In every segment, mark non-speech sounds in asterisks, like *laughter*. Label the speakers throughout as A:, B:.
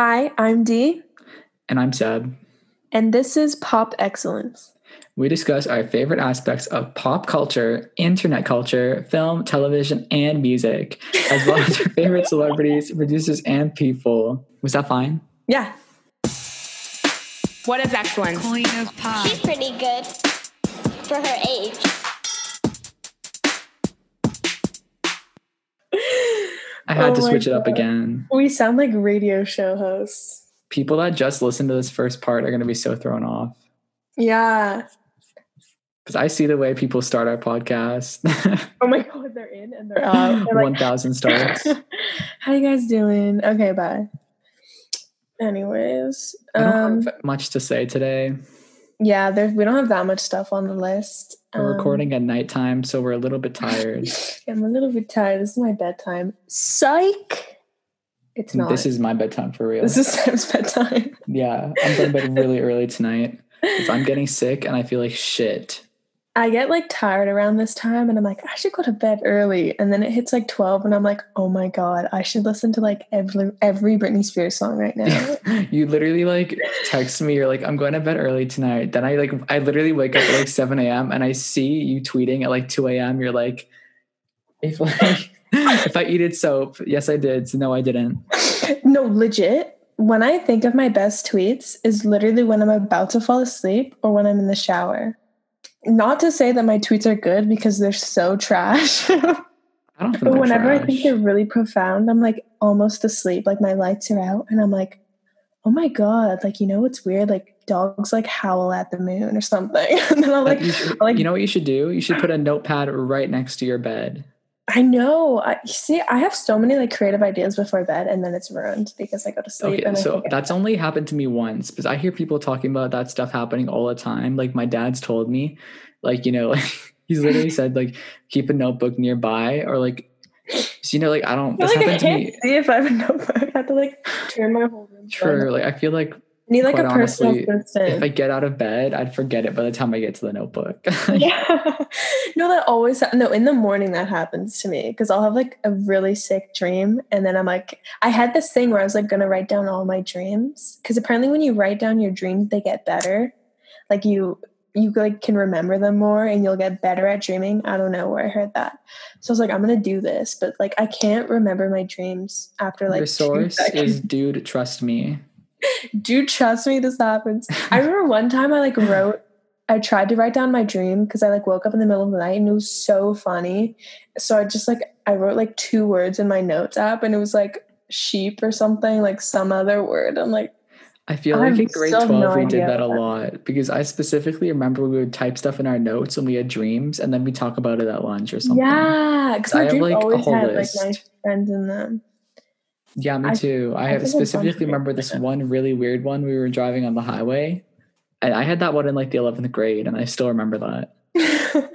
A: Hi, I'm Dee,
B: And I'm Seb.
A: and this is Pop Excellence.
B: We discuss our favorite aspects of pop culture, internet culture, film, television, and music, as well as our favorite *laughs* celebrities, producers, and people. Was that fine?
A: Yeah.
C: What is excellence?
D: Queen of Pop.
E: She's pretty good for her age.
B: I had
A: Oh
B: to switch it up again.
A: We sound like radio show hosts.
B: People that just listen to this first part are going to be so thrown off.
A: Yeah.
B: Because I see the way people start our podcast *laughs*
A: Oh my god, they're in and they're out. They're like,
B: 1,000 starts. *laughs*
A: How you guys doing? Okay, bye. Anyways,
B: I don't
A: um,
B: have much to say today.
A: yeah, there we don't have that much stuff on the list.
B: We're
A: Um,
B: recording at nighttime, so we're a little bit tired. *laughs*
A: I'm a little bit tired. This is my bedtime. Psych. It's not.
B: This is my bedtime for real.
A: this is Sam's bedtime.
B: Yeah, I'm going to bed really early tonight I'm getting sick and I feel like shit.
A: I get like tired around this time and I'm like, I should go to bed early. And then it hits like 12 and I'm like, oh my God, I should listen to like every every Britney Spears song right *laughs* now.
B: you literally like text me, you're like, I'm going to bed early tonight. Then I like, I literally wake up at like 7 a.m. and I see you tweeting at like 2 a.m. You're like, if *laughs* like, if I eated soap, yes, I did. So no, I didn't. *laughs*
A: no, legit. When I think of my best tweets is literally when I'm about to fall asleep or when I'm in the shower. Not to say that my tweets are good because they're so trash. *laughs*
B: I don't think
A: but whenever I think they're really profound, I'm like almost asleep. Like my lights are out and I'm like, oh my God, like, you know what's weird? Like dogs like howl at the moon or something. *laughs* and then I'm
B: Like,
A: like,
B: you, should-
A: like-
B: you know what you should do? You should put a notepad right next to your bed.
A: I know. I see. I have so many like creative ideas before bed, and then it's ruined because I go to sleep.
B: Okay, so that's only happened to me once because I hear people talking about that stuff happening all the time. Like my dad's told me, like you know, like *laughs* he's literally said like keep a notebook nearby or like, so, you know, like I don't.
A: I
B: This
A: like I
B: happened to
A: can't
B: me.
A: see if I have a notebook. I have to like turn my whole room.
B: True. Like I feel like
A: I need like
B: quite
A: a personal
B: honestly,
A: assistant.
B: if I get out of bed, I'd forget it by the time I get to the notebook. *laughs* *laughs*
A: yeah. no, that always ha- no. In the morning, that happens to me because I'll have like a really sick dream, and then I'm like, I had this thing where I was like gonna write down all my dreams because apparently when you write down your dreams, they get better. Like you, you like can remember them more, and you'll get better at dreaming. I don't know where I heard that, so I was like, I'm gonna do this, but like I can't remember my dreams after like
B: Your source is dude. Trust me. *laughs*
A: do trust me? This happens. I remember one time i like wrote i tried to write down my dream because i like woke up in the middle of the night and it was so funny. So i just like i wrote like two words in my notes app and it was like sheep or something like some other word. I'm like
B: I feel
A: I
B: like in grade 12
A: no
B: we did that a lot because I specifically remember we would type stuff in our notes when we had dreams and then we talk about it at lunch or something.
A: yeah because
B: I have, like, a
A: always
B: whole
A: had like
B: list.
A: nice friends in them
B: Yeah, me
A: I-
B: too. I,
A: I
B: have
A: think a bunch of
B: specifically remember this one really weird one. We were driving on the highway, and I had that one in like the eleventh grade, and I still remember that. *laughs*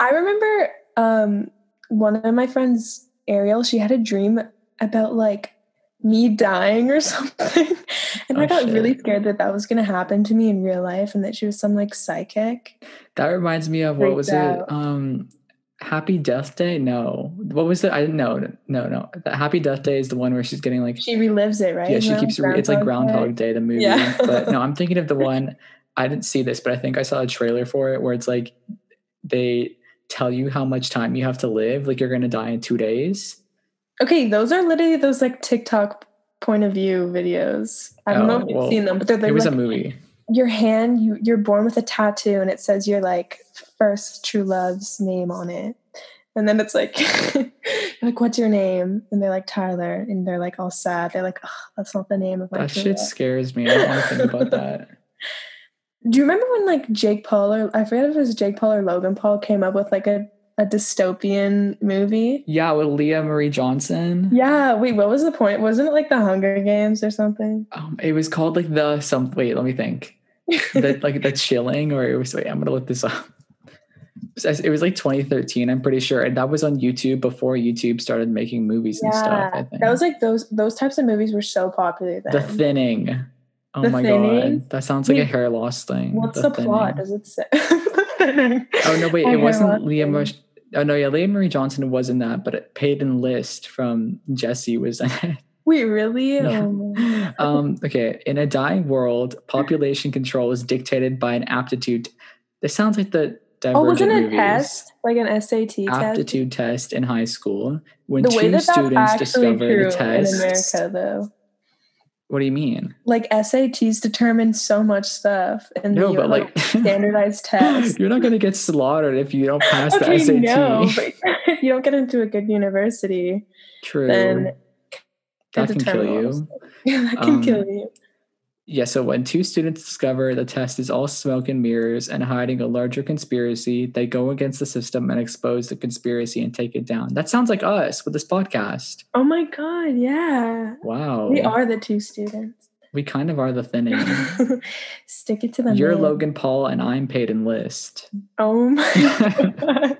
A: I remember um, one of my friends, Ariel, she had a dream about like me dying or *laughs* something. And I
B: Oh,
A: got really scared that that was going to happen to me in real life and that she was some like psychic.
B: That reminds me of what
A: Freaked
B: was
A: out.
B: it? Um, Happy Death Day? No, what was it? I didn't know. No, no. The Happy Death Day is the one where she's getting like
A: She relives it, right?
B: yeah, she
A: Around
B: keeps re- it's like Groundhog Day, the movie.
A: Yeah.
B: but no, I'm thinking of the *laughs* one. I didn't see this, but I think I saw a trailer for it where it's like they tell you how much time you have to live, like you're gonna die in two days.
A: Okay, those are literally those like TikTok point of view videos. I don't know
B: Oh,
A: if you've
B: well,
A: seen them, but they're, they're
B: It was
A: like,
B: a movie.
A: Your hand, you, you're born with a tattoo and it says your like first true love's name on it. And then it's like, *laughs* like, what's your name? And they're like, Tyler. And they're like all sad. They're like, oh, that's not the name of my
B: That
A: true
B: shit
A: love."
B: scares me. I don't want to think about that. *laughs*
A: Do you remember when like Jake Paul or I forget if it was Jake Paul or Logan Paul came up with like a, a dystopian movie?
B: Yeah, with Lia Marie Johnson.
A: Yeah. Wait, what was the point? Wasn't it like the Hunger Games or something?
B: Um, it was called like the some. Wait, let me think. *laughs* the like the chilling, or it was. Wait, I'm gonna look this up. It was, like 2013, I'm pretty sure, and that was on YouTube before YouTube started making movies and stuff. I think
A: That was like those those types of movies were so popular then.
B: the thinning. Oh
A: The
B: my
A: Thinning?
B: god, that sounds like a hair loss thing.
A: What's the, plot? Does it say? *laughs*
B: Oh no, wait, it wasn't
A: Lia.
B: Mar- oh no, yeah, Lia Marie Johnson was in that, but it, Peyton List from Jessie was in it.
A: Wait, really?
B: Yeah.
A: Oh *laughs*
B: um, okay. In a dying world, population control is dictated by an aptitude. This sounds like the
A: Oh, wasn't it a test? Like an SAT?
B: Aptitude test in high school. When
A: The way
B: two
A: that
B: students
A: actually
B: discover the test.
A: in America, though.
B: What do you mean?
A: Like SATs determine so much stuff in
B: No, but like
A: standardized *laughs* test.
B: you're not gonna get slaughtered if you don't pass *laughs*
A: okay,
B: the SAT.
A: no, but if you don't get into a good university,
B: True.
A: then
B: that can kill you. *laughs*
A: Yeah, that can
B: Um,
A: kill you.
B: Yeah, so when two students discover the test is all smoke and mirrors and hiding a larger conspiracy, they go against the system and expose the conspiracy and take it down. That sounds like us with this podcast.
A: Oh my god, yeah.
B: Wow.
A: We are the two students.
B: We kind of are the thinning. *laughs*
A: Stick it to the
B: You're
A: man.
B: Logan Paul and I'm Peyton List.
A: Oh my *laughs* god.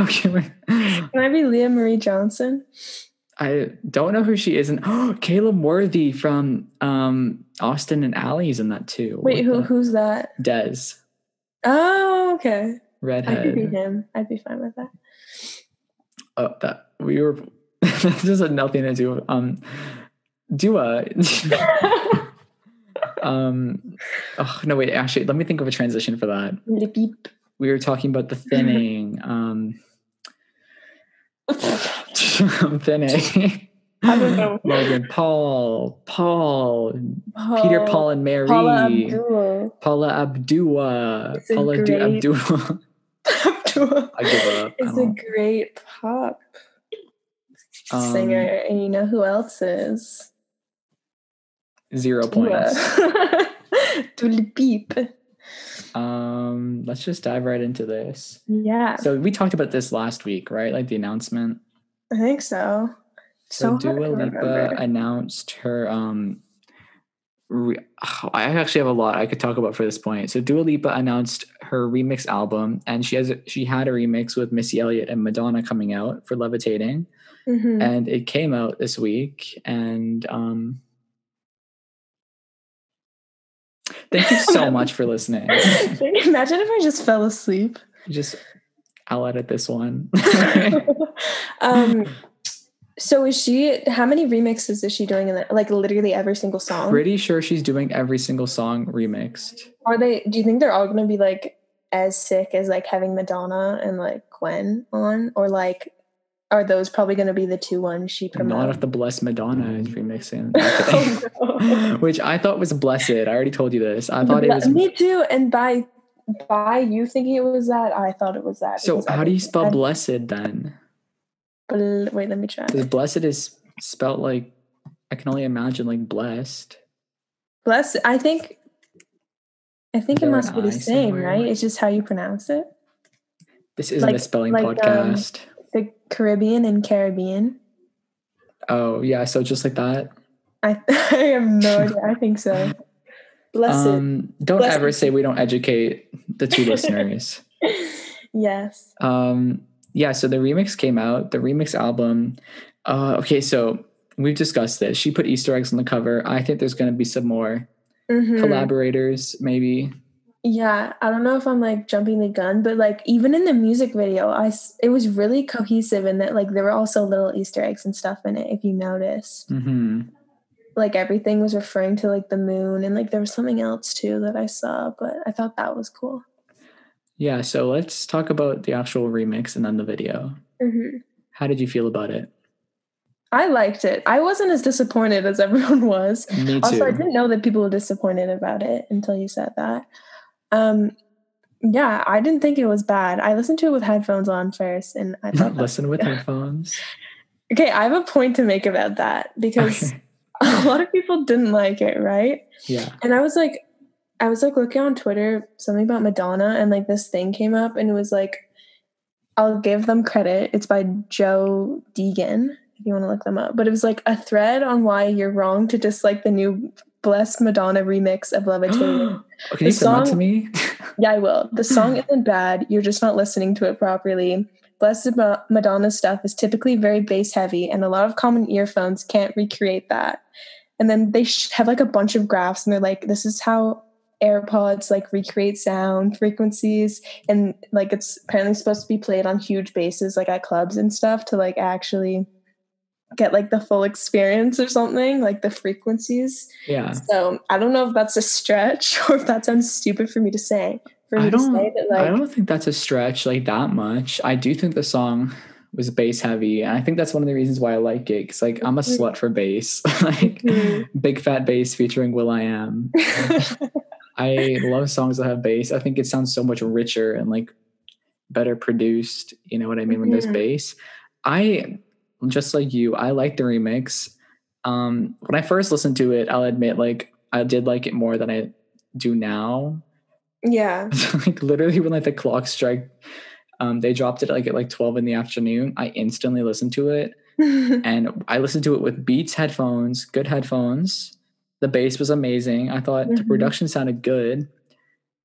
B: okay, wait.
A: Can I be Lia Marie Johnson?
B: I don't know who she is. And oh, *gasps* Caleb Worthy from um, Austin and Ally's in that too.
A: Wait, who
B: the-
A: who's that?
B: Dez.
A: Oh, okay. Redhead. I could be him. I'd be fine with that.
B: Oh, that we were. *laughs* this has nothing to do with um, Dua. *laughs* um, oh no, wait. Actually, let me think of a transition for that.
A: Beep.
B: We were talking about the thinning. Um, *laughs* thinning.
A: I don't know. *laughs*
B: Logan Paul, Paul, Peter,
A: Oh,
B: Paul, and Mary,
A: Paula Abdul.
B: Paula Abdua,
A: It's a
B: Paula
A: great-
B: Abdua. *laughs*
A: Abdul.
B: I give up.
A: It's a great pop
B: Um,
A: singer, and you know who else is?
B: Zero points.
A: Dua.
B: Um, let's just dive right into this.
A: Yeah,
B: So we talked about this last week, right? Like the announcement.
A: I think so.
B: So,
A: So,
B: Dua Lipa announced her. Um, re- oh, *sighs* I actually have a lot I could talk about for this point. So Dua Lipa announced her remix album, and she has she had a remix with Missy Elliott and Madonna coming out for Levitating,
A: Mhm.
B: and it came out this week. And um, thank you so much for *laughs* listening.
A: Imagine if I just fell asleep.
B: Just I'll edit this one. *laughs*
A: um, so is she? How many remixes is she doing in that? Like literally every single song.
B: Pretty sure she's doing every single song remixed.
A: Are they? Do you think they're all going to be like as sick as like having Madonna and like Gwen on, or like are those probably going to be the two ones she
B: Not
A: promotes?
B: if the Blessed Madonna is remixing. *laughs*
A: Oh, no. *laughs*
B: Which I thought was blessed. I already told you this. I thought it was.
A: Me too. And by by you thinking it was that, I thought it was that.
B: So how do you spell blessed then?
A: bl- wait, let me try.
B: Because blessed is spelled like I can only imagine like blessed.
A: Bless. I think. I think it must be the
B: I
A: same,
B: somewhere?
A: right? It's just how you pronounce it.
B: This isn't a spelling
A: like, um,
B: podcast.
A: The Caribbean and Caribbean.
B: oh yeah, so just like that.
A: I *laughs* I have no *laughs* idea. I think so. Blessed.
B: Um, don't
A: Blessed.
B: ever say we don't educate the two *laughs* listeners.
A: yes.
B: Um, yeah, so the remix came out. The remix album. Uh, okay, so we've discussed this. She put Easter eggs on the cover. I think there's going to be some more
A: Mhm.
B: collaborators, maybe.
A: Yeah, I don't know if I'm like jumping the gun, but like even in the music video, i it was really cohesive in that like there were also little Easter eggs and stuff in it. If you noticed,
B: hmm
A: like everything was referring to like the moon, and like there was something else too that I saw, but I thought that was cool.
B: Yeah, so let's talk about the actual remix and then the video.
A: hmm
B: How did you feel about it?
A: I liked it. I wasn't as disappointed as *laughs* everyone was.
B: Me too.
A: Also, I didn't know that people were disappointed about it until you said that. Um, yeah, I didn't think it was bad. I listened to it with headphones on first, and I thought, that-
B: Listen with *laughs* headphones.
A: okay, I have a point to make about that because
B: Okay. *laughs*
A: a lot of people didn't like it, right?
B: Yeah.
A: And I was like, I was like looking on Twitter something about Madonna, and like this thing came up, and it was like, I'll give them credit. It's by Joe Deegan, if you want to look them up. But it was like a thread on why you're wrong to dislike the new Blessed Madonna remix of Levitating.
B: Can you *gasps*
A: The
B: send that to
A: song-
B: me? *laughs*
A: yeah, I will. The song *laughs* isn't bad. You're just not listening to it properly. Blessed Ma- Madonna stuff is typically very bass heavy, and a lot of common earphones can't recreate that. And then they have like a bunch of graphs, and they're like, "This is how AirPods like recreate sound frequencies, and like it's apparently supposed to be played on huge basses, like at clubs and stuff, to like actually get like the full experience or something, like the frequencies.
B: Yeah.
A: So I don't know if that's a stretch *laughs* or if that sounds stupid for me to say. For me
B: I don't
A: say that, like,
B: I don't think that's a stretch like that much. I do think the song was bass heavy. And I think that's one of the reasons why I like it. Cause like I'm a
A: Mhm.
B: slut for bass. *laughs* like
A: Mhm.
B: big fat bass featuring Will I Am. *laughs* I love songs that have bass. I think it sounds so much richer and like better produced. You know what I mean? When there's
A: Mhm.
B: bass. I just like you, I like the remix. Um, when I first listened to it, I'll admit like I did like it more than I do now.
A: yeah. *laughs*
B: like literally when like the clock strike, um, they dropped it like at like 12 in the afternoon. I instantly listened to it *laughs* and I listened to it with Beats headphones, good headphones. The bass was amazing. I thought the
A: Mhm.
B: production sounded good.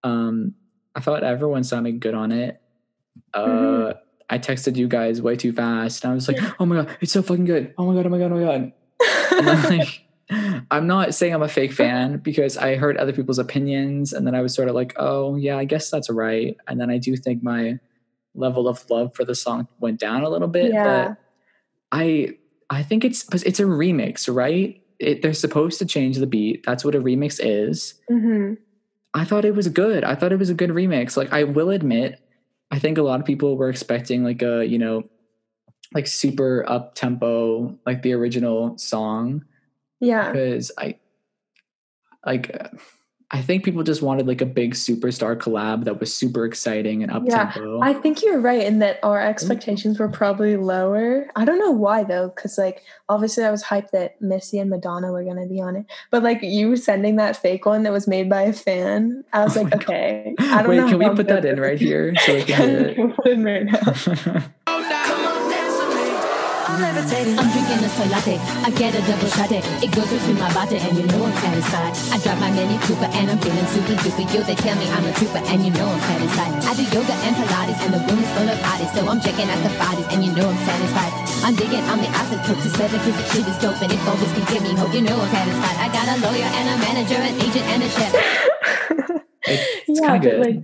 B: Um, I thought everyone sounded good on it. Uh,
A: Mhm.
B: I texted you guys way too fast. And I was like, "Oh my god, it's so fucking good! Oh my god, oh my god, oh my god!" I'm *laughs* like, I'm not saying I'm a fake fan because I heard other people's opinions, and then I was sort of like, "Oh yeah, I guess that's right." And then I do think my level of love for the song went down a little bit,
A: Yeah.
B: but I I think it's it's a remix, right? It, they're supposed to change the beat. That's what a remix is.
A: hmm
B: I thought it was good. I thought it was a good remix. Like I will admit, I think a lot of people were expecting like a you know, like super up tempo, like the original song,
A: Yeah.
B: because I like. Uh, I think people just wanted like a big superstar collab that was super exciting and up tempo. Yeah.
A: I think you're right in that our expectations were probably lower. I don't know why though, because like obviously I was hyped that Missy and Madonna were gonna be on it, but like you sending that fake one that was made by a fan, I was
B: Oh
A: like,
B: God.
A: okay, I don't
B: Wait,
A: know.
B: can we put that in right here so we can *laughs* hear
A: put it right now? *laughs*
C: I'm levitating. I'm drinking a soy latte. I get a double shot it. It goes through my body and you know I'm satisfied. I drive my Mini Cooper and I'm feeling super duper. Yo, they tell me I'm a trooper and you know I'm satisfied. I do yoga and Pilates and the room is full of bodies. So I'm checking out the bodies and you know I'm satisfied. I'm digging on the acid coke to better cause the shit is dope and if always can give me hope, you know I'm satisfied. I got a lawyer and a manager, an agent and a chef. *laughs*
B: It's
A: yeah,
B: kind of good.
A: like,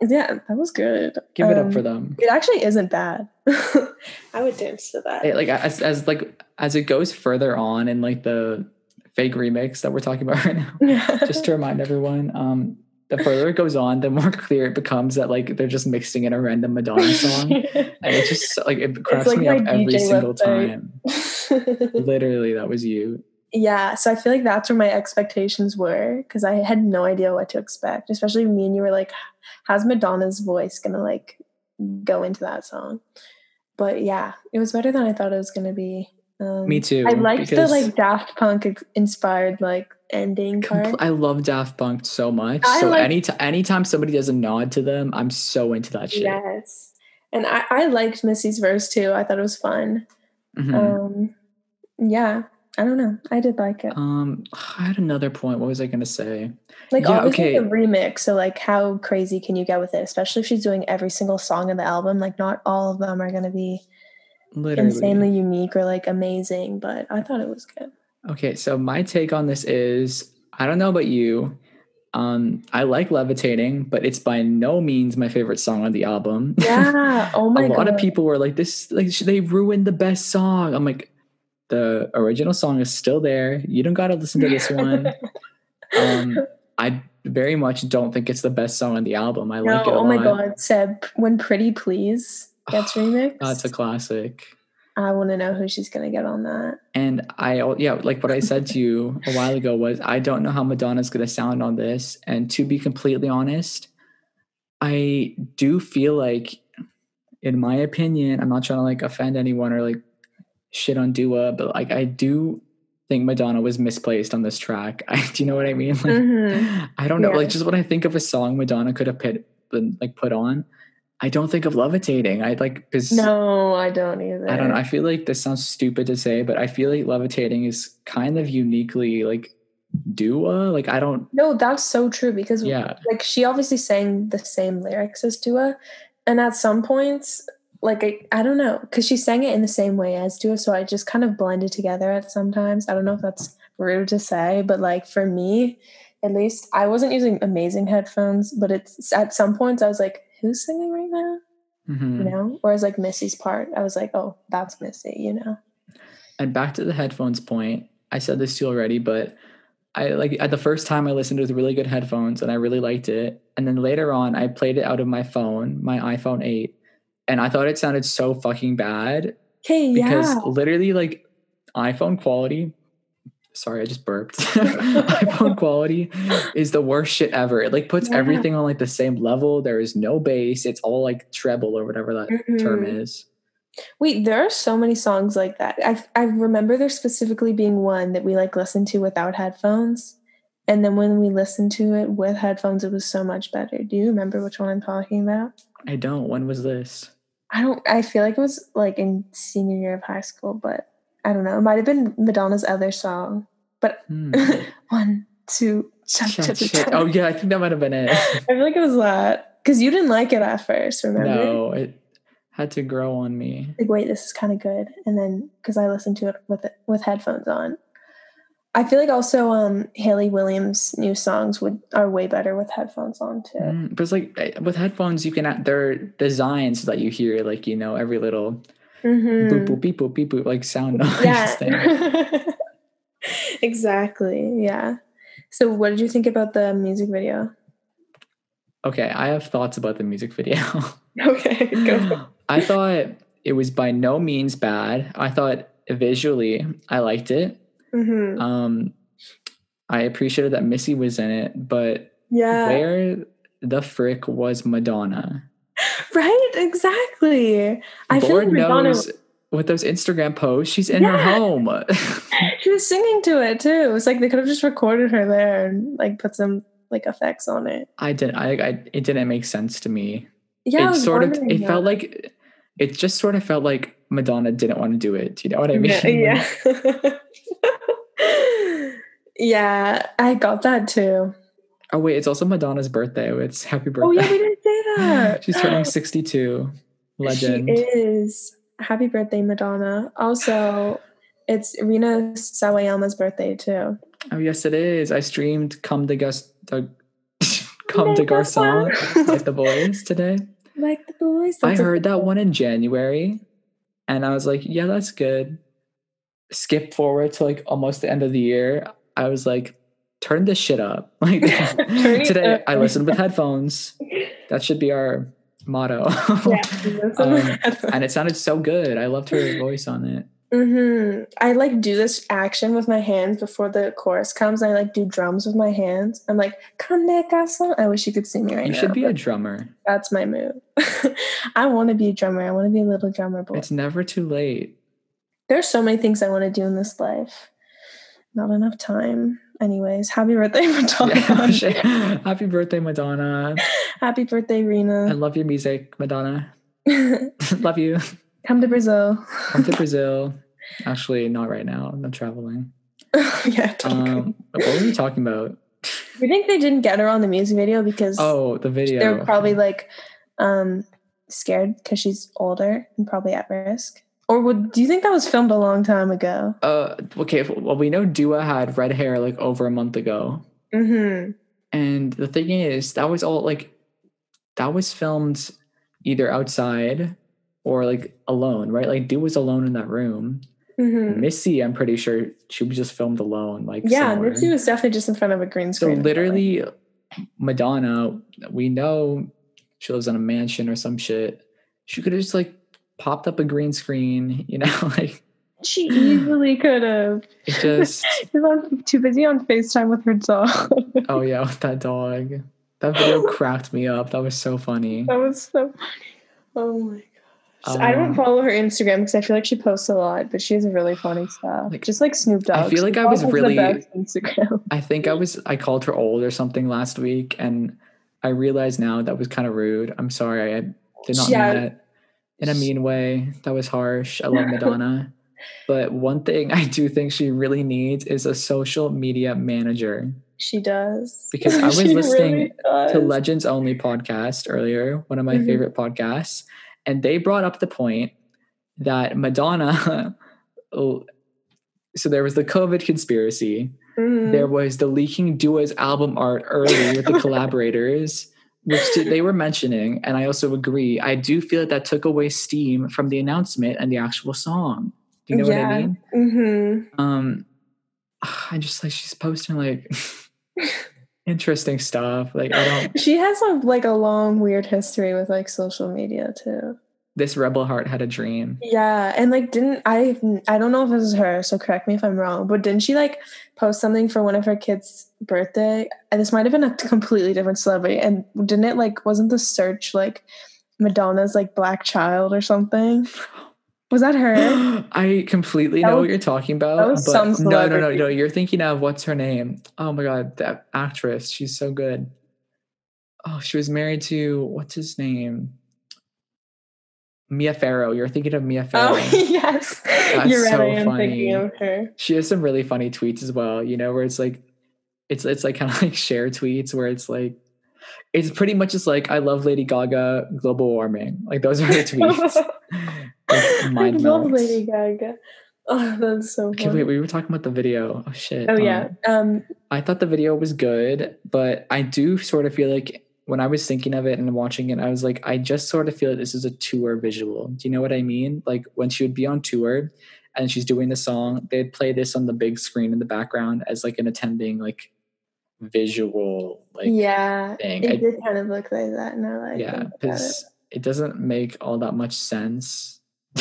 A: yeah, that was good.
B: Give it up
A: Um,
B: for them.
A: It actually isn't bad. *laughs* I would dance to that.
B: it, like as as like as it goes further on in like the fake remix that we're talking about *laughs* right now *laughs* just to remind everyone um the further it goes on the more clear it becomes that like they're just mixing in a random madonna song and it just like it cracks
A: like
B: me up
A: my
B: every
A: DJ
B: single time literally that was you
A: yeah, so I feel like that's where my expectations were because I had no idea what to expect. Especially me and you were like, "How's Madonna's voice gonna like go into that song?" But yeah, it was better than I thought it was gonna be. Um,
B: me too
A: I liked the like Daft Punk inspired like ending part.
B: compl- i love daft punk so much
A: I
B: so
A: like-
B: any anytime somebody does a nod to them i'm so into that shit
A: Yes, and I, I liked Missy's verse too. I thought it was fun.
B: Mhm.
A: Um, yeah, I don't know. I did like it.
B: um i had another point what was i gonna say
A: Like
B: Yeah,
A: obviously
B: okay.
A: a remix, so like how crazy can you get with it? Especially if she's doing every single song in the album. Like not all of them are gonna be
B: literally
A: insanely unique or like amazing, but I thought it was good.
B: Okay, so my take on this is I don't know about you. Um, I like levitating, but it's by no means my favorite song on the album.
A: Yeah. Oh *laughs* my god.
B: a
A: god.
B: lot of people were like, "This, like, they ruined the best song." I'm like, the original song is still there. You don't got to listen to this *laughs* one. um, I very much don't think it's the best song on the album. I
A: No,
B: like it a
A: oh my god, Seb, when Pretty Please gets *sighs* remixed,
B: That's a classic.
A: I want to know who she's gonna get on that.
B: And I, yeah, like what I said to you a while ago was I don't know how Madonna's going to sound on this. And to be completely honest, I do feel like, in my opinion, I'm not trying to like offend anyone or like shit on Dua, but like I do think Madonna was misplaced on this track. *laughs* I, do you know what I mean? Like,
A: Mhm.
B: I don't know.
A: Yeah.
B: Like just when I think of a song Madonna could have put, been, like put on, I don't think of levitating. I like because
A: No, I don't either.
B: I don't know. I feel like this sounds stupid to say, but I feel like levitating is kind of uniquely like Dua. Like I don't.
A: No, that's so true because
B: Yeah,
A: like she obviously sang the same lyrics as Dua, and at some points, like I, I don't know, because she sang it in the same way as Dua, so I just kind of blended together at sometimes. I don't know if that's rude to say, but like for me, at least, I wasn't using amazing headphones, but it's at some points I was like, "Who's singing right now?"
B: Mhm.
A: You know. Whereas like Missy's part, I was like, "Oh, that's Missy," you know.
B: And back to the headphones point, I said this to you already, but I like at the first time I listened with really good headphones and I really liked it. And then later on, I played it out of my phone, my iPhone 8, and I thought it sounded so fucking bad
A: Okay,
B: because literally, like iPhone quality. Sorry, I just burped. *laughs* iPhone *laughs* quality is the worst shit ever. It like puts
A: Yeah.
B: everything on like the same level. There is no bass. It's all like treble or whatever that term
A: Mhm.
B: is.
A: Wait, there are so many songs like that. I I remember there specifically being one that we like listened to without headphones. And then when we listened to it with headphones, it was so much better. Do you remember which one I'm talking about?
B: I don't. When was this?
A: I don't I feel like it was like in senior year of high school, but I don't know. It might have been Madonna's other song. But
B: Hmm. *laughs*
A: one, two, cha cha
B: Shut,
A: cha
B: shit.
A: cha.
B: Oh yeah, I think that might have been it. *laughs*
A: I feel like it was that. Because you didn't like it at first, remember?
B: no, it had to grow on me.
A: like wait this is kind of good and then because i listened to it with it with headphones on i feel like also um hayley williams new songs would are way better with headphones on too
B: Mm, but it's like eh, with headphones, you can add, they're designed so that you hear like you know every little
A: Mhm.
B: boop boop beep boop beep boop like sound noise
A: yeah *laughs* *laughs* exactly yeah so what did you think about the music video
B: Okay, I have thoughts about the music video. *laughs*
A: okay go.
B: I thought it was by no means bad. I thought visually I liked it.
A: Mhm.
B: Um, I appreciated that Missy was in it, but
A: yeah
B: where the frick was Madonna? *laughs*
A: right exactly i feel like madonna
B: knows with those Instagram posts, she's in her home. *laughs* *laughs*
A: she was singing to it too it's like they could have just recorded her there and like put some like effects on it
B: I didn't. I, I. It didn't make sense to me.
A: Yeah,
B: it
A: was
B: sort of. It felt
A: that.
B: like. It just sort of felt like Madonna didn't want to do it. Do you know what I mean?
A: Yeah, yeah. Yeah, I got that too.
B: Oh wait, it's also Madonna's birthday. Oh, it's happy birthday.
A: Oh yeah, we didn't say that. *laughs*
B: She's turning *gasps* sixty-two. Legend.
A: She is. Happy birthday, Madonna. Also, it's Rina Sawayama's birthday too.
B: Oh yes, it is. I streamed "Come to Gus." To, *laughs* Come to Garcon, like *laughs* the boys today.
A: Like the boys.
B: I heard that one in January, and I was like, "Yeah, that's good." Skip forward to like almost the end of the year. I was like, "Turn this shit up!" *laughs* Like today,
A: up.
B: I listened with *laughs* headphones. That should be our motto.
A: Yeah, *laughs*
B: Um, and it sounded so good. I loved her voice on it.
A: hmm I like do this action with my hands before the chorus comes. I like do drums with my hands. I'm like, come back, garçon. I wish you could see me right
B: You
A: now.
B: should be a drummer.
A: that's my move. I want to be a drummer. I want to be a little drummer boy.
B: It's never too late.
A: There's so many things I want to do in this life. Not enough time. Anyways, happy birthday, *laughs* Madonna.
B: Yeah. *laughs* Happy birthday, Madonna.
A: happy birthday,
B: Rina.
A: I
B: love your music, Madonna. *laughs* love you.
A: Come to Brazil.
B: Come to Brazil. Actually, not right now. I'm traveling.
A: yeah.
B: Um, what were we talking about?
A: you think they didn't get her on the music video because
B: Oh, the video.
A: they're probably like um scared because she's older and probably at risk? Or would do you think that was filmed a long time ago?
B: Uh, okay. Well, we know Dua had red hair like over a month ago,
A: Mm-hmm.
B: and the thing is, that was all like that was filmed either outside or like alone, right? Like Dua was alone in that room.
A: Mm-hmm.
B: Missy, I'm pretty sure she was just filmed alone. Like
A: Yeah,
B: somewhere.
A: Missy was definitely just in front of a green screen.
B: So literally, Madonna, we know she lives in a mansion or some shit. She could have just like popped up a green screen, you know, *laughs* like
A: she easily could have.
B: it just *laughs*
A: She's on, too busy on FaceTime with her dog. *laughs*
B: oh yeah, with that dog. That video cracked me up. That was so funny.
A: that was so funny. Oh my gosh. I don't
B: Um,
A: follow her Instagram because I feel like she posts a lot, but she has really funny stuff.
B: Like,
A: Just like Snoop Dogg.
B: I feel like I was
A: Dogg has the
B: really-
A: Instagram.
B: I think I was I called her old or something last week and I realize now that was kind of rude. I'm sorry. I did not
A: Yeah.
B: mean that in a mean way. That was harsh. I love *laughs* Madonna. but one thing I do think she really needs is a social media manager.
A: She does.
B: Because *laughs* I was listening
A: does.
B: to Legends Only podcast earlier, one of my
A: Mhm.
B: favorite podcasts, and they brought up the point that Madonna. *laughs* oh, so there was the COVID conspiracy.
A: Mhm.
B: There was the leaking Dua's album art early with the collaborators, which they were mentioning, and I also agree. I do feel that that took away steam from the announcement and the actual song. Do you know what I mean?
A: Mm-hmm.
B: Um, *sighs* I just like she's posting like *laughs* interesting stuff. Like I don't.
A: She has a like a long weird history with like social media too.
B: This rebel heart had a dream.
A: Yeah, and like didn't I I don't know if this is her, so correct me if I'm wrong, but didn't she like post something for one of her kids' birthday? And this might have been a completely different celebrity. And didn't it like wasn't the search like Madonna's like black child or something? Was that her? *gasps*
B: I completely
A: That
B: know
A: was-
B: what you're talking about. but
A: some
B: no, no, no, no. You're thinking of what's her name? Oh my god, that actress. She's so good. Oh, she was married to what's his name? Mia Farrow. You're thinking of Mia oh, *laughs* Farrow.
A: Oh yes. *laughs* You're right,
B: so
A: I am
B: funny.
A: thinking of her.
B: she has some really funny tweets as well. You know, where it's like, it's it's like kind of *laughs* like share tweets where it's like, it's pretty much just like I love Lady Gaga, global warming. Like those are her *laughs* tweets.
A: I love. Lady Gaga. Oh, that's so
B: Okay,
A: funny.
B: wait, we were talking about the video. Oh shit.
A: oh
B: um,
A: yeah. Um
B: I thought the video was good, but I do sort of feel like when I was thinking of it and watching it, I was like, I just sort of feel like this is a tour visual. Do you know what I mean? Like when she would be on tour and she's doing the song, they'd play this on the big screen in the background as like an attending like visual like
A: yeah.
B: thing.
A: It
B: I-
A: did kind of look like that I
B: yeah,
A: about it.
B: because it doesn't make all that much sense *laughs*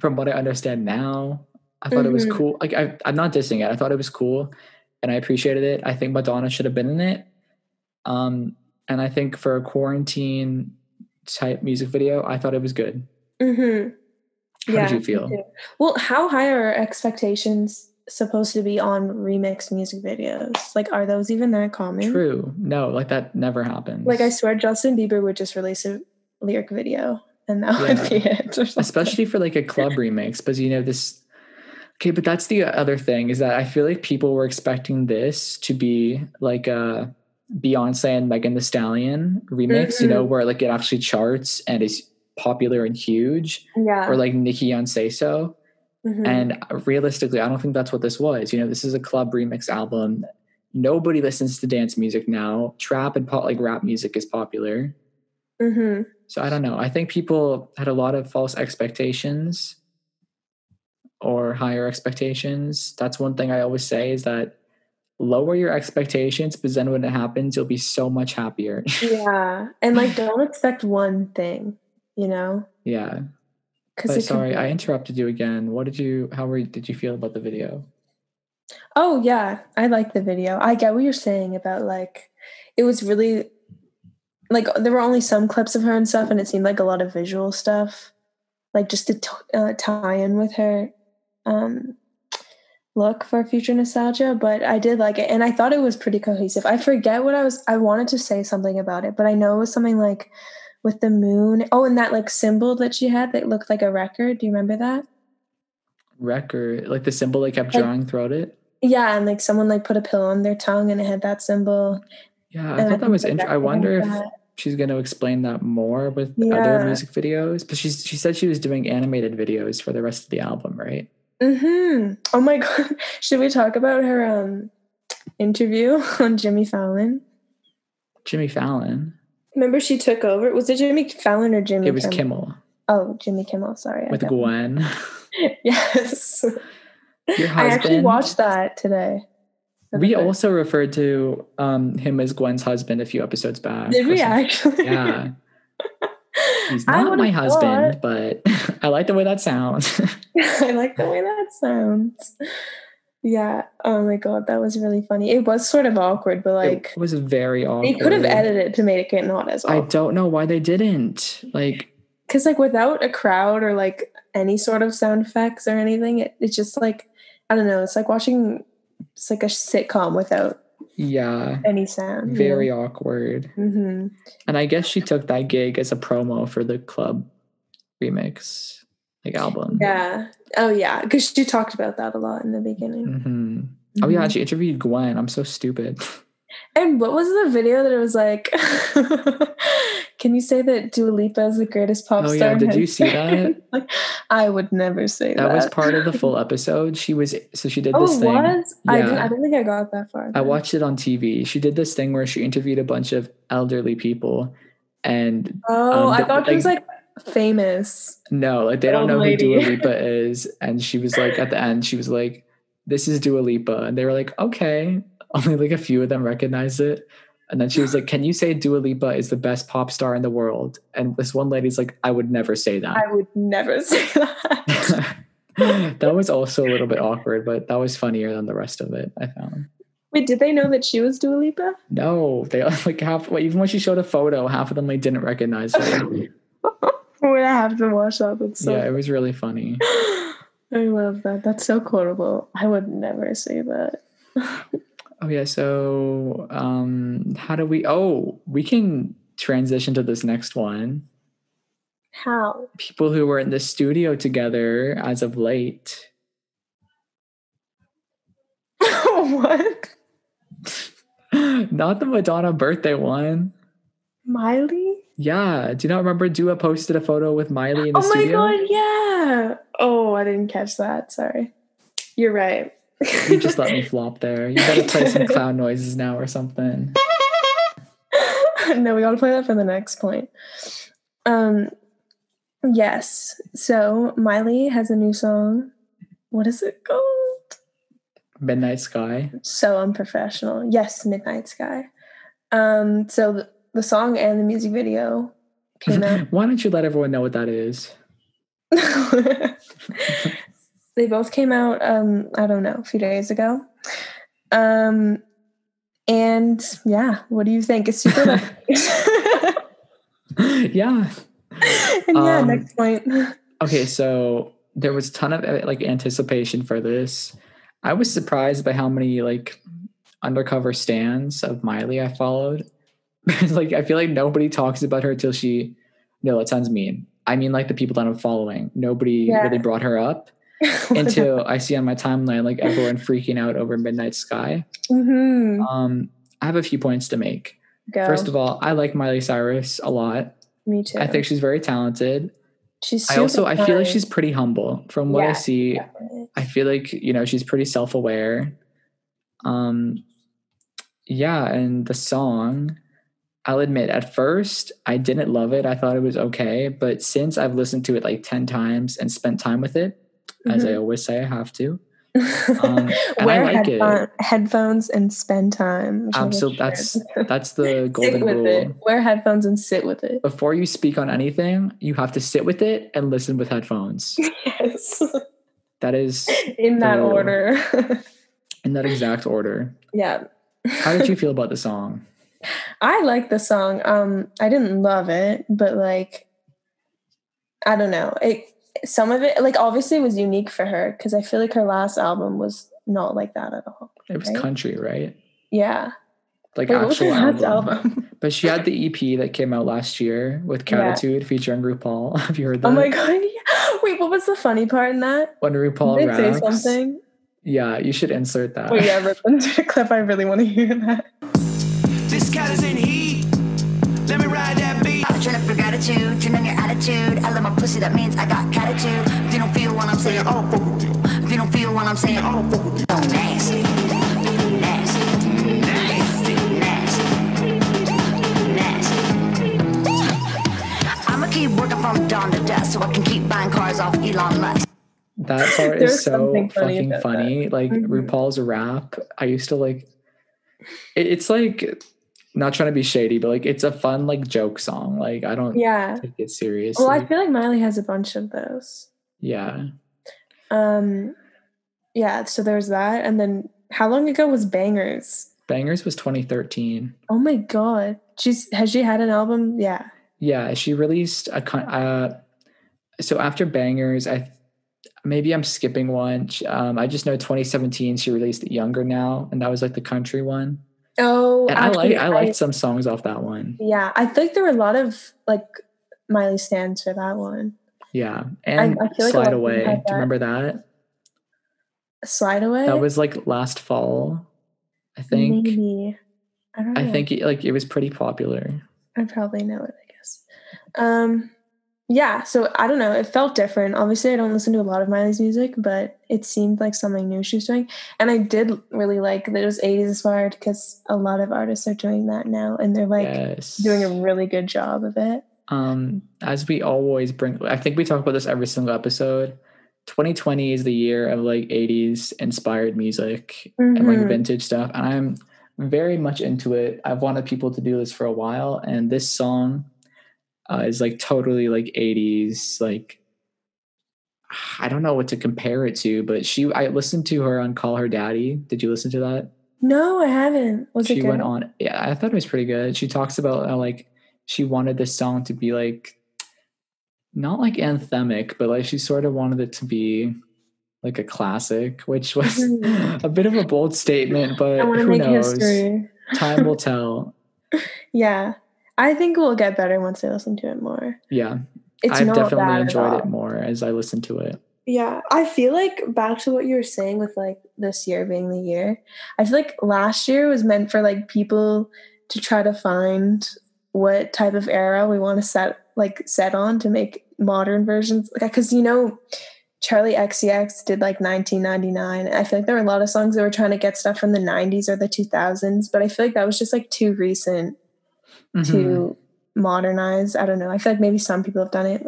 B: from what I understand now. I thought it was
A: Mhm.
B: cool. Like I, I'm not dissing it. I thought it was cool, and I appreciated it. I think Madonna should have been in it. Um, and I think for a quarantine type music video, I thought it was good.
A: Mm-hmm.
B: How did you feel?
A: Well, how high are expectations supposed to be on remix music videos? Like, are those even that common?
B: True. No, like that never happens.
A: Like, I swear Justin Bieber would just release a lyric video and that
B: Yeah.
A: would be it.
B: especially for like a club *laughs* remix because you know this okay but that's the other thing is that i feel like people were expecting this to be like a beyonce and megan thee stallion remix you know
A: Mhm.
B: where like it actually charts and is popular and huge
A: Yeah.
B: or like nicki on say so
A: Mhm.
B: and realistically i don't think that's what this was you know this is a club remix album nobody listens to dance music now trap and pop like rap music is popular
A: Mhm.
B: so I don't know. I think people had a lot of false expectations or higher expectations. That's one thing I always say is that lower your expectations, but then when it happens, you'll be so much happier. *laughs*
A: Yeah. And like, don't expect one thing, you know?
B: yeah.
A: Because
B: But sorry, I interrupted you again. What did you how were did you feel about the video?
A: Oh yeah, I like the video. I get what you're saying about like it was really like there were only some clips of her and stuff, and it seemed like a lot of visual stuff, like just to t- uh, tie in with her um, look for future nostalgia. But I did like it, and I thought it was pretty cohesive. I forget what I was. I wanted to say something about it, but I know it was something like with the moon. Oh, and that like symbol that she had that looked like a record. Do you remember that?
B: Record like the symbol they kept
A: Like-
B: drawing throughout it.
A: Yeah, and like someone like put a pill on their tongue and it had that symbol.
B: Yeah, I
A: And
B: thought that was interesting. I wonder if
A: that.
B: she's going to explain that more with
A: Yeah.
B: other music videos. But she's she said she was doing animated videos for the rest of the album, right?
A: Hmm Oh my *laughs* god! Should we talk about her um interview *laughs* on Jimmy Fallon?
B: Jimmy Fallon.
A: Remember she took over. Was it Jimmy Fallon or Jimmy?
B: It was Kimmel
A: Oh, Jimmy Kimmel. Sorry.
B: With Gwen. *laughs*
A: Yes.
B: Your husband.
A: I actually watched that today.
B: We also referred to um, him as Gwen's husband a few episodes back.
A: did we
B: something.
A: actually?
B: Yeah. He's not my husband,
A: thought-
B: but *laughs* I like the way that sounds. *laughs* *laughs*
A: I like the way that sounds. Yeah. Oh my god, that was really funny. It was sort of awkward, but like
B: it was very awkward.
A: they could have edited to make it not as awkward.
B: I don't know why they didn't. Like,
A: because like without a crowd or like any sort of sound effects or anything it, it's just like i don't know it's like watching it's like a sitcom without
B: yeah,
A: any sound
B: very awkward.
A: hmm
B: And I guess she took that gig as a promo for the club remix, like album.
A: yeah oh yeah because she talked about that a lot in the beginning
B: hmm Oh yeah,
A: Mhm.
B: she interviewed Gwen. I'm so stupid.
A: and what was the video that it was like *laughs* can you say that Dua Lipa is the greatest pop
B: Oh,
A: star
B: yeah, did you see that? *laughs*
A: like i would never say that
B: That was part of the full *laughs* episode. She was so she did
A: oh
B: this
A: it
B: thing.
A: was I, didn't, I don't think i got that far
B: I watched it on TV. She did this thing where she interviewed a bunch of elderly people, and
A: oh
B: um,
A: i
B: the-
A: thought it was
B: like-
A: like famous.
B: No, like they don't know
A: lady.
B: who Dua *laughs* Lipa is. And she was like, at the end, she was like, this is Dua Lipa. And they were like, okay. Only like a few of them recognized it. And then she was like, can you say Dua Lipa is the best pop star in the world? And this one lady's like, I would never say that.
A: I would never *laughs* say that. *laughs*
B: that was also a little bit awkward, but that was funnier than the rest of it, I found.
A: Wait, did they know that she was Dua Lipa?
B: No, they *laughs* like half well, even when she showed a photo, half of them like didn't recognize her.
A: Wait, I have to watch that. That's so.
B: yeah, it was really funny. *gasps*
A: I love that. That's so quotable. I would never say that.
B: Oh yeah, so um how do we oh, we can transition to this next one.
A: How?
B: People who were in the studio together as of late. *laughs*
A: what?
B: Not the Madonna birthday one.
A: Miley?
B: Yeah. Do you not remember Dua posted a photo with Miley in the studio?
A: Oh my god, yeah. Oh, I didn't catch that. Sorry. You're right.
B: You just let me flop there. You gotta play some *laughs* clown noises now or something.
A: no, we gotta play that for the next point. Um yes. So Miley has a new song. What is it called?
B: Midnight Sky.
A: So unprofessional. Yes, Midnight Sky. Um, so the, the song and the music video came *laughs* out.
B: Why don't you let everyone know what that is? *laughs*
A: they both came out um, I don't know, a few days ago. Um and yeah, what do you think? It's super *laughs* *laughs*
B: yeah.
A: and yeah,
B: Um,
A: next point. *laughs*
B: Okay, so there was a ton of like anticipation for this. I was surprised by how many like undercover stands of Miley I followed. like I feel like nobody talks about her till she no, that sounds mean. I mean like the people that I'm following. Nobody
A: Yeah.
B: really brought her up *laughs* until I see on my timeline like everyone freaking out over Midnight Sky.
A: hmm
B: Um I have a few points to make.
A: Go.
B: First of all, I like Miley Cyrus a lot.
A: Me too.
B: I think she's very talented.
A: she's
B: I also I feel like she's pretty humble from what I see.
A: Definitely.
B: I feel like you know she's pretty self-aware. Um yeah, and the song I'll admit at first I didn't love it. I thought it was okay, but since I've listened to it like 10 times and spent time with it, as I always say I have to. *laughs* Um,
A: Wear
B: like
A: headphone- headphones and spend time.
B: Absolutely that's that's the *laughs* golden
A: with
B: rule.
A: it. Wear headphones and sit with it.
B: Before you speak on anything, you have to sit with it and listen with headphones. *laughs*
A: Yes,
B: That is
A: in that
B: rule.
A: order.
B: in that exact order.
A: yeah,
B: How did you feel about the song?
A: I like the song. Um, I didn't love it, but like, I don't know. It some of it, like, obviously, was unique for her because I feel like her last album was not like that at all.
B: It was
A: Right?
B: country, right?
A: Yeah,
B: Like
A: Wait, what was her
B: actual album.
A: album? *laughs*
B: But she had the EP that came out last year with
A: Yeah.
B: Cattitude featuring RuPaul. *laughs* Have you heard that?
A: oh my god! Yeah. Wait, what was the funny part in that?
B: When RuPaul
A: Did they say something?
B: Yeah, you should insert that.
A: Oh yeah, *laughs* rip into the clip. I really want to hear that.
D: This cat is in heat.
F: Turn up your gratitude, turn on your attitude. I love my pussy, that means I got attitude. If you don't feel what I'm saying, I don't fuck with you. If you don't feel what I'm saying, I don't fuck with you. Nasty, nasty, nasty, nasty, nasty. I'ma keep working from dawn to dusk so I can keep buying cars off Elon Musk.
B: That *laughs* part is so
A: something funny
B: fucking
A: about
B: funny. Like
A: Mhm.
B: RuPaul's rap. I used to like it- it's like not trying to be shady, but like it's a fun like joke song. Like I don't
A: Yeah.
B: take it seriously.
A: Well, I feel like Miley has a bunch of those.
B: yeah.
A: Um, yeah. So there's that, and then how long ago was Bangerz?
B: Bangerz was 2013.
A: Oh my god, she's has she had an album? Yeah.
B: Yeah, she released a con- uh so after Bangerz, I maybe I'm skipping one. Um, I just know 2017 she released Younger Now, and that was like the country one.
A: Oh,
B: And I like I liked some songs off that one.
A: Yeah, I think there were a lot of like Miley stands for that one.
B: Yeah, and
A: I feel like
B: Slide Away. Do you remember that?
A: Slide away.
B: That was like last fall, I think.
A: Maybe. I don't know.
B: I think it, like it was pretty popular.
A: I probably know it. I guess. Um, yeah. So I don't know. It felt different. Obviously, I don't listen to a lot of Miley's music, but it seemed like something new she was doing, and I did really like that it was '80s inspired because a lot of artists are doing that now, and they're like
B: yes,
A: doing a really good job of it.
B: Um, as we always bring, I think we talk about this every single episode. 2020 is the year of like 80s inspired music and like
A: Mhm.
B: vintage stuff, and I'm very much into it. I've wanted people to do this for a while, and this song uh, is like totally like 80s. Like I don't know what to compare it to, but she I listened to her on Call Her Daddy. Did you listen to that?
A: No, I haven't. Was it
B: she
A: good?
B: went on yeah i thought it was pretty good she talks about how like she wanted this song to be like not like anthemic but like she sort of wanted it to be like a classic which was
A: Mhm. *laughs*
B: a bit of a bold statement but
A: I want to
B: who knows time will *laughs* tell
A: Yeah, I think we'll get better once I listen to it more.
B: yeah
A: It's
B: i've definitely enjoyed it more as i listened to it
A: Yeah, I feel like back to what you were saying with like this year being the year. I feel like last year was meant for like people to try to find what type of era we want to set like set on to make modern versions. Like, because you know, Charli XCX did like 1999. I feel like there were a lot of songs that were trying to get stuff from the 90s or the 2000s, but I feel like that was just like too recent
B: Mhm.
A: to modernize. I don't know. I feel like maybe some people have done it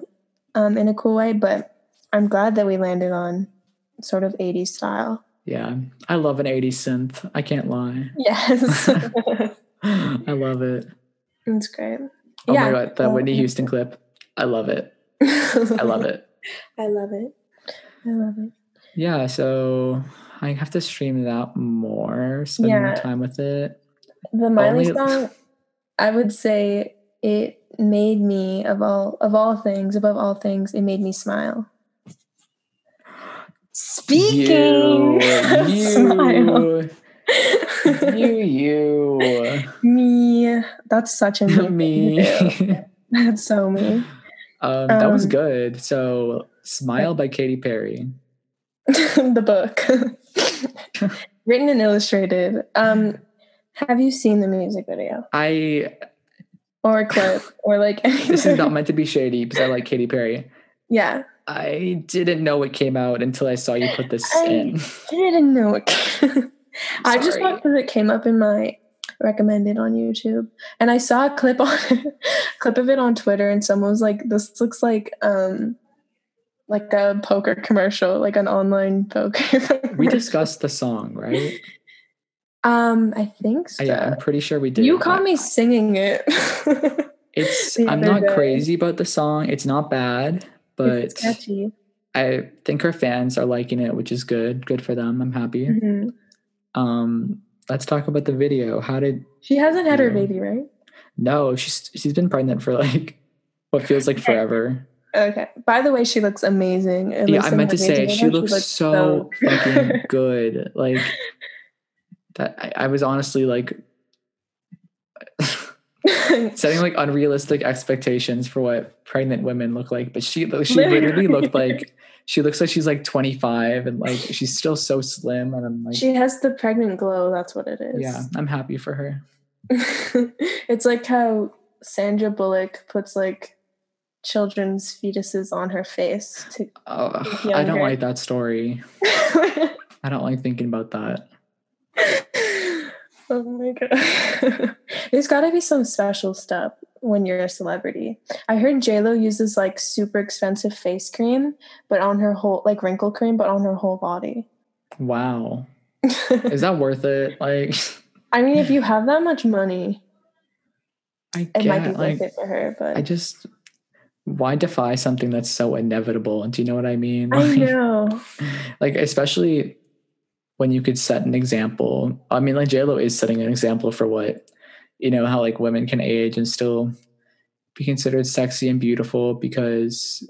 A: um, in a cool way, but I'm glad that we landed on sort of 80s style.
B: yeah i love an 80s synth i can't lie *laughs*
A: Yes. *laughs*
B: i love it
A: That's great.
B: oh
A: yeah.
B: my god that whitney houston clip i love it i love it *laughs*
A: I love it. I love it.
B: Yeah, so I have to stream that more, spend more
A: Yeah.
B: time with it.
A: The Miley
B: Only-
A: song, I would say it made me of all of all things, above all things, it made me smile. Speaking *laughs* smile.
B: you, you, you, *laughs*
A: me. That's such a *laughs* me.
B: me.
A: That's so me.
B: um, that was
A: Um,
B: good. So, "Smile" by Katy Perry.
A: the book. Written and illustrated. Um, have you seen the music video
B: I
A: or a clip or like *laughs*
B: this is not meant to be shady because I like Katy Perry.
A: yeah.
B: I didn't know it came out until I saw you put this
A: I-
B: in.
A: I didn't know it. *laughs* I just thought it came up in my recommended on YouTube, and I saw a clip *laughs* on clip of it on Twitter, and someone was like, "This looks like um like a poker commercial, like an online poker."
B: We discussed the song, right?
A: Um, I think so.
B: Yeah, I'm pretty sure we did.
A: you caught me singing it. *laughs*
B: It's I'm not
A: day.
B: crazy about the song. It's not bad, but
A: it's catchy.
B: I think her fans are liking it, which is good. Good for them. I'm happy.
A: Mhm.
B: Um, let's talk about the video. How did
A: She hasn't had her
B: Yeah.
A: baby, right?
B: no? She's she's been pregnant for like what feels like forever.
A: Okay. By the way, she looks amazing. At
B: Yeah, I meant to say she
A: video,
B: looks so fucking *laughs* good. Like that. I, I was honestly like *laughs* *laughs* setting like unrealistic expectations for what pregnant women look like, but she she literally looked like she looks like she's like 25 and like she's still so slim and I'm like
A: she has the pregnant glow. That's what it is.
B: yeah, I'm happy for her. *laughs*
A: it's like how Sandra Bullock puts like children's fetuses on her face to
B: Oh, I don't like that story. I don't like thinking about that.
A: Oh my god *laughs* there's got to be some special stuff when you're a celebrity i heard j-lo uses like super expensive face cream but on her whole like wrinkle cream but on her whole body
B: Wow. *laughs* Is that worth it? Like *laughs*
A: i mean if you have that much money
B: I
A: it might be
B: get
A: worth
B: like
A: it for her but
B: I just why defy something that's so inevitable? And do you know what I mean?
A: I know
B: like especially when you could set an example. I mean like j-lo is setting an example for what you know how like women can age and still be considered sexy and beautiful because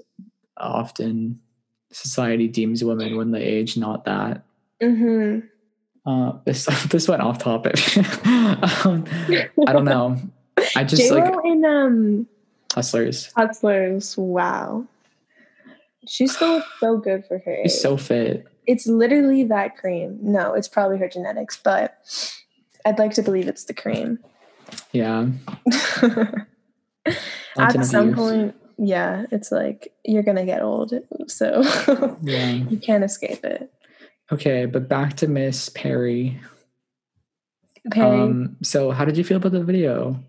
B: often society deems women when they age not that.
A: Hmm
B: uh this *laughs* this went off topic. *laughs* Um, i don't know. I just
A: j-lo
B: like
A: in um
B: hustlers.
A: Hustlers wow. She still so good for her
B: she's
A: age.
B: so fit
A: it's literally that cream. No, it's probably her genetics, but I'd like to believe it's the cream.
B: yeah *laughs*
A: At some point, yeah, it's like you're gonna get old, so *laughs*
B: yeah
A: you can't escape it.
B: okay but back to miss perry
A: Perry,
B: Um, so how did you feel about the video?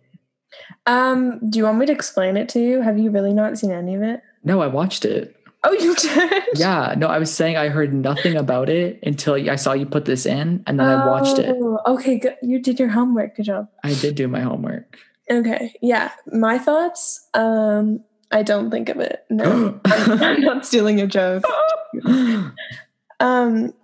A: Um, do you want me to explain it to you? Have you really not seen any of it?
B: No, I watched it.
A: Oh, you did? *laughs*
B: Yeah, no, I was saying I heard nothing about it until I saw you put this in, and then I watched it.
A: Oh, Okay, good. You did your homework. Good job.
B: I did do my homework.
A: Okay, yeah. My thoughts. Um, I don't think of it. No, I'm, *gasps* I'm not stealing your joke. *laughs* Um,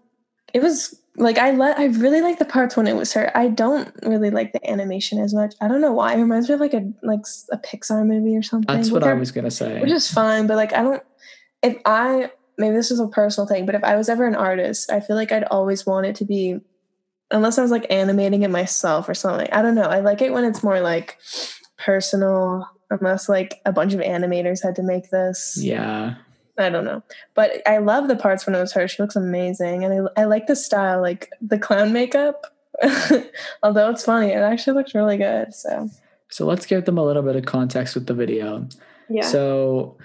A: it was like I let. I really like the parts when it was her. I don't really like the animation as much. I don't know why. It reminds me of like a like a Pixar movie or something.
B: That's what I was gonna say.
A: which is fine but like i don't if i maybe this is a personal thing but if i was ever an artist i feel like i'd always want it to be unless i was like animating it myself or something i don't know i like it when it's more like personal unless like a bunch of animators had to make this.
B: Yeah,
A: i don't know but i love the parts when it was her she looks amazing and i, I like the style like the clown makeup *laughs* although it's funny it actually looks really good so.
B: So let's give them a little bit of context with the video.
A: yeah.
B: So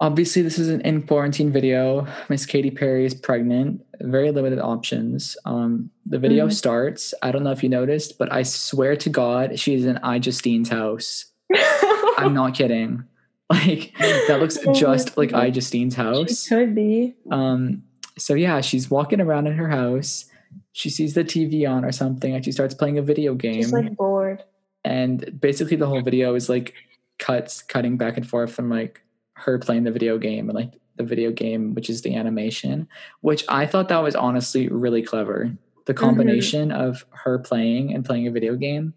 B: obviously this is an in quarantine video. Miss Katy Perry is pregnant. Very limited options. Um, the video
A: Mhm.
B: starts. I don't know if you noticed, but I swear to God, she's in I Justine's house. *laughs* I'm not kidding. *laughs* Like that looks
A: Oh
B: just like I. Justine's
A: she
B: house.
A: could be
B: Um, so yeah, she's walking around in her house. She sees the TV on or something, and she starts playing a video game.
A: just like bored
B: and basically, the whole video is like cuts, cutting back and forth from like her playing the video game and like the video game, which is the animation. Which I thought that was honestly really clever. The mm-hmm. combination of her playing and playing a video game.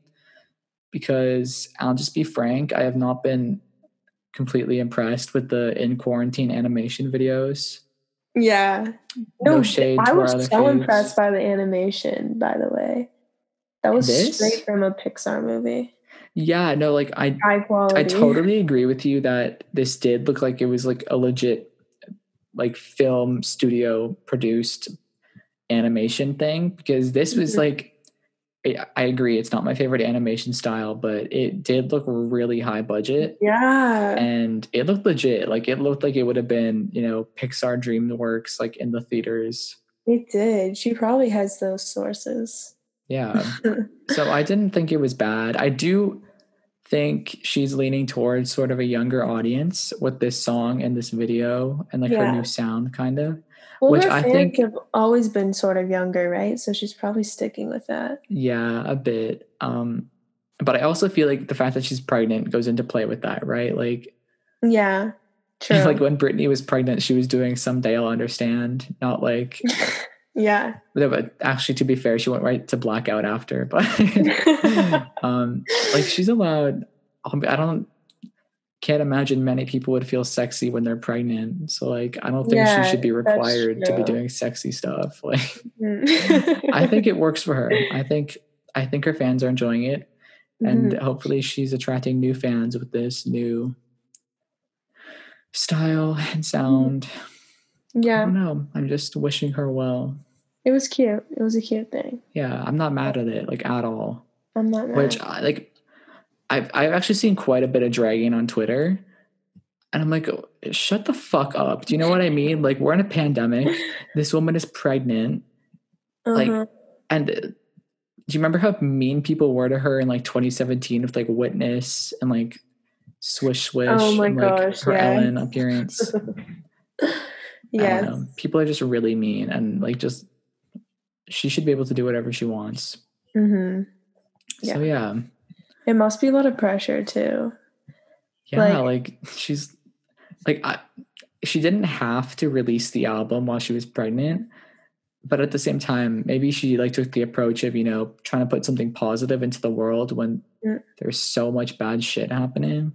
B: Because I'll just be frank, I have not been completely impressed with the in quarantine animation videos.
A: Yeah.
B: No shade
A: I was so impressed by the animation, by the way. That was
B: This?
A: straight from a Pixar movie.
B: Yeah, no, like I
A: High quality.
B: I totally agree with you that this did look like it was like a legit like film studio produced animation thing because this was
A: Mhm.
B: like I agree it's not my favorite animation style but it did look really high budget
A: Yeah.
B: and it looked legit like it looked like it would have been you know Pixar DreamWorks like in the theaters
A: it did. She probably has those sources.
B: yeah *laughs* so I didn't think it was bad. I do think she's leaning towards sort of a younger audience with this song and this video and like her new sound kind of.
A: Well,
B: Which I think-
A: have always been sort of younger, right? So she's probably sticking with that.
B: Yeah, a bit. Um but I also feel like the fact that she's pregnant goes into play with that, right? Like
A: Yeah. *laughs* True.
B: like when Britney was pregnant, she was doing someday I'll understand, not like *laughs*
A: yeah.
B: but actually to be fair, she went right to blackout after. But *laughs* *laughs* um like she's allowed i don't can't imagine many people would feel sexy when they're pregnant so like i don't think
A: Yeah,
B: she should be required to be doing sexy stuff *laughs* like
A: Mm.
B: i think it works for her i think i think her fans are enjoying it and
A: Mhm.
B: hopefully she's attracting new fans with this new style and sound
A: Yeah.
B: i don't know i'm just wishing her well
A: it was cute. It was a cute thing.
B: yeah i'm not mad at it like at all
A: I'm not mad.
B: which I like I've I've actually seen quite a bit of dragging on Twitter. And I'm like, shut the fuck up. Do you know what I mean? Like, we're in a pandemic. *laughs* This woman is pregnant. Like,
A: Uh-huh.
B: and uh, do you remember how mean people were to her in like 2017 with like Witness and like Swish Swish
A: Oh my
B: and like
A: gosh,
B: her
A: yes.
B: Ellen appearance? *laughs* I
A: yes.
B: don't know. People are just really mean and like just she should be able to do whatever she wants.
A: hmm
B: So yeah.
A: It must be a lot of pressure too.
B: Yeah,
A: Like-
B: like, she's like I, she didn't have to release the album while she was pregnant, but at the same time, maybe she like took the approach of you know trying to put something positive into the world when
A: Mm.
B: there's so much bad shit happening.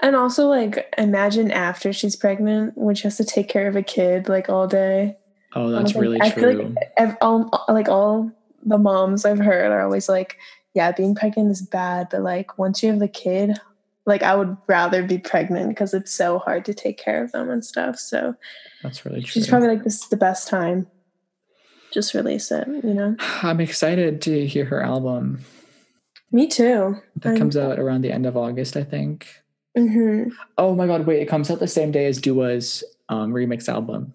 A: And also, like, imagine after she's pregnant when she has to take care of a kid like all day.
B: Oh, that's
A: don't
B: really
A: I
B: true.
A: feel like all, like all the moms I've heard are always like, "Yeah, being pregnant is bad, but like once you have the kid, like I would rather be pregnant because it's so hard to take care of them and stuff." So
B: that's really true.
A: she's probably like, "This is the best time. Just release it," you know. *sighs*
B: I'm excited to hear her album
A: Me too.
B: that comes out around the end of August, I think.
A: hmm
B: Oh my god, wait, it comes out the same day as Dua's um, remix album.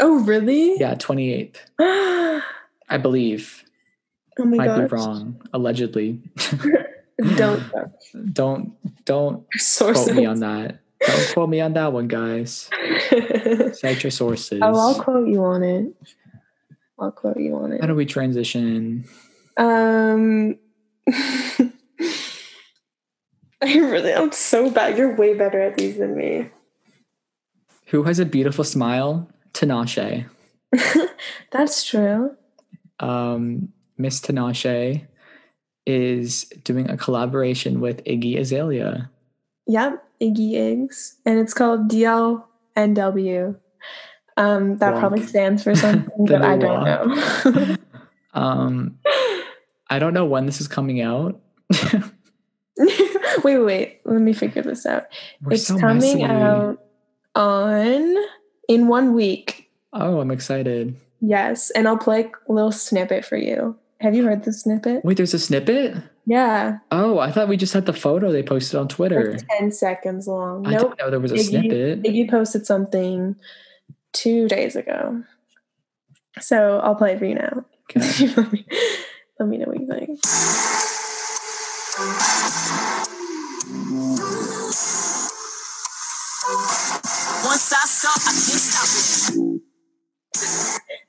A: Oh, really?
B: Yeah, 28th, *gasps*
A: oh
B: I believe.
A: Oh my
B: Might
A: god.
B: be wrong, allegedly. *laughs* *laughs*
A: don't
B: Don't don't
A: source
B: quote me on that. Don't quote me on that one, guys. *laughs* Cite your sources.
A: Oh, I'll quote you on it. I'll quote you on it.
B: How do we transition?
A: Um, I really, I'm so bad. You're way better at these than me.
B: Who has a beautiful smile? Tinashe. *laughs*
A: That's true.
B: Um, Miss Tinashe is doing a collaboration with Iggy Azalea.
A: Yep, Iggy Iggs, and it's called DLNW. Um, that
B: Wonk.
A: probably stands for *laughs* something,
B: The
A: but I don't know. *laughs*
B: Um, I don't know when this is coming out.
A: wait, wait, wait. Let me figure this out.
B: We're
A: it's
B: so
A: coming
B: messy.
A: out on in one week.
B: Oh, I'm excited.
A: Yes, and I'll play a little snippet for you. Have you heard the snippet?
B: Wait, there's a snippet?
A: Yeah,
B: Oh, I thought we just had the photo they posted on Twitter.
A: it's ten seconds long.
B: I
A: nope,
B: didn't know there was a
A: Iggy,
B: snippet.
A: Iggy posted something two days ago, so I'll play it for you now.
B: Okay. *laughs*
A: let, me, let me know what you think.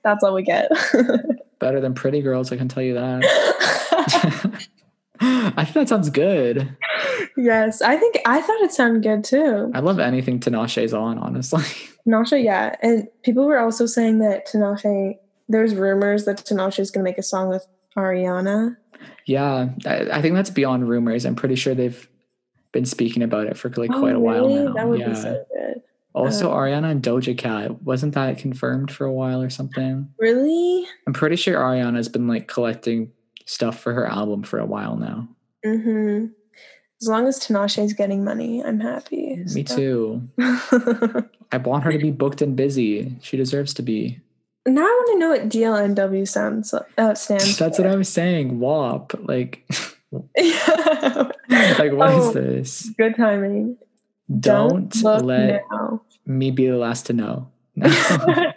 A: That's all we get. *laughs*
B: Better than Pretty Girls, I can tell you that. *laughs* I think that sounds good.
A: yes, I think I thought it sounded good too.
B: I love anything Tinashe's on, honestly. *laughs*
A: Tinashe, yeah, and people were also saying that Tinashe. There's rumors that Tinashe is going to make a song with Ariana.
B: Yeah, I, I think that's beyond rumors. I'm pretty sure they've been speaking about it for like
A: Oh,
B: quite a while now.
A: That would
B: yeah.
A: be so good.
B: Also,
A: uh,
B: Ariana and Doja Cat wasn't that confirmed for a while or something?
A: Really?
B: I'm pretty sure Ariana's been like collecting stuff for her album for a while now.
A: Mm-hmm. As long as Tinashe is getting money, I'm happy.
B: Me
A: So-
B: too. *laughs* I want her to be booked and busy. She deserves to be.
A: now I want to know what DLNW sounds uh, stands. *laughs*
B: That's
A: for.
B: what I was saying. WAP. Like, *laughs*
A: yeah.
B: like what is
A: Oh,
B: this?
A: Good timing.
B: Don't,
A: look
B: let
A: now.
B: me be the last to know. *laughs*
A: uh,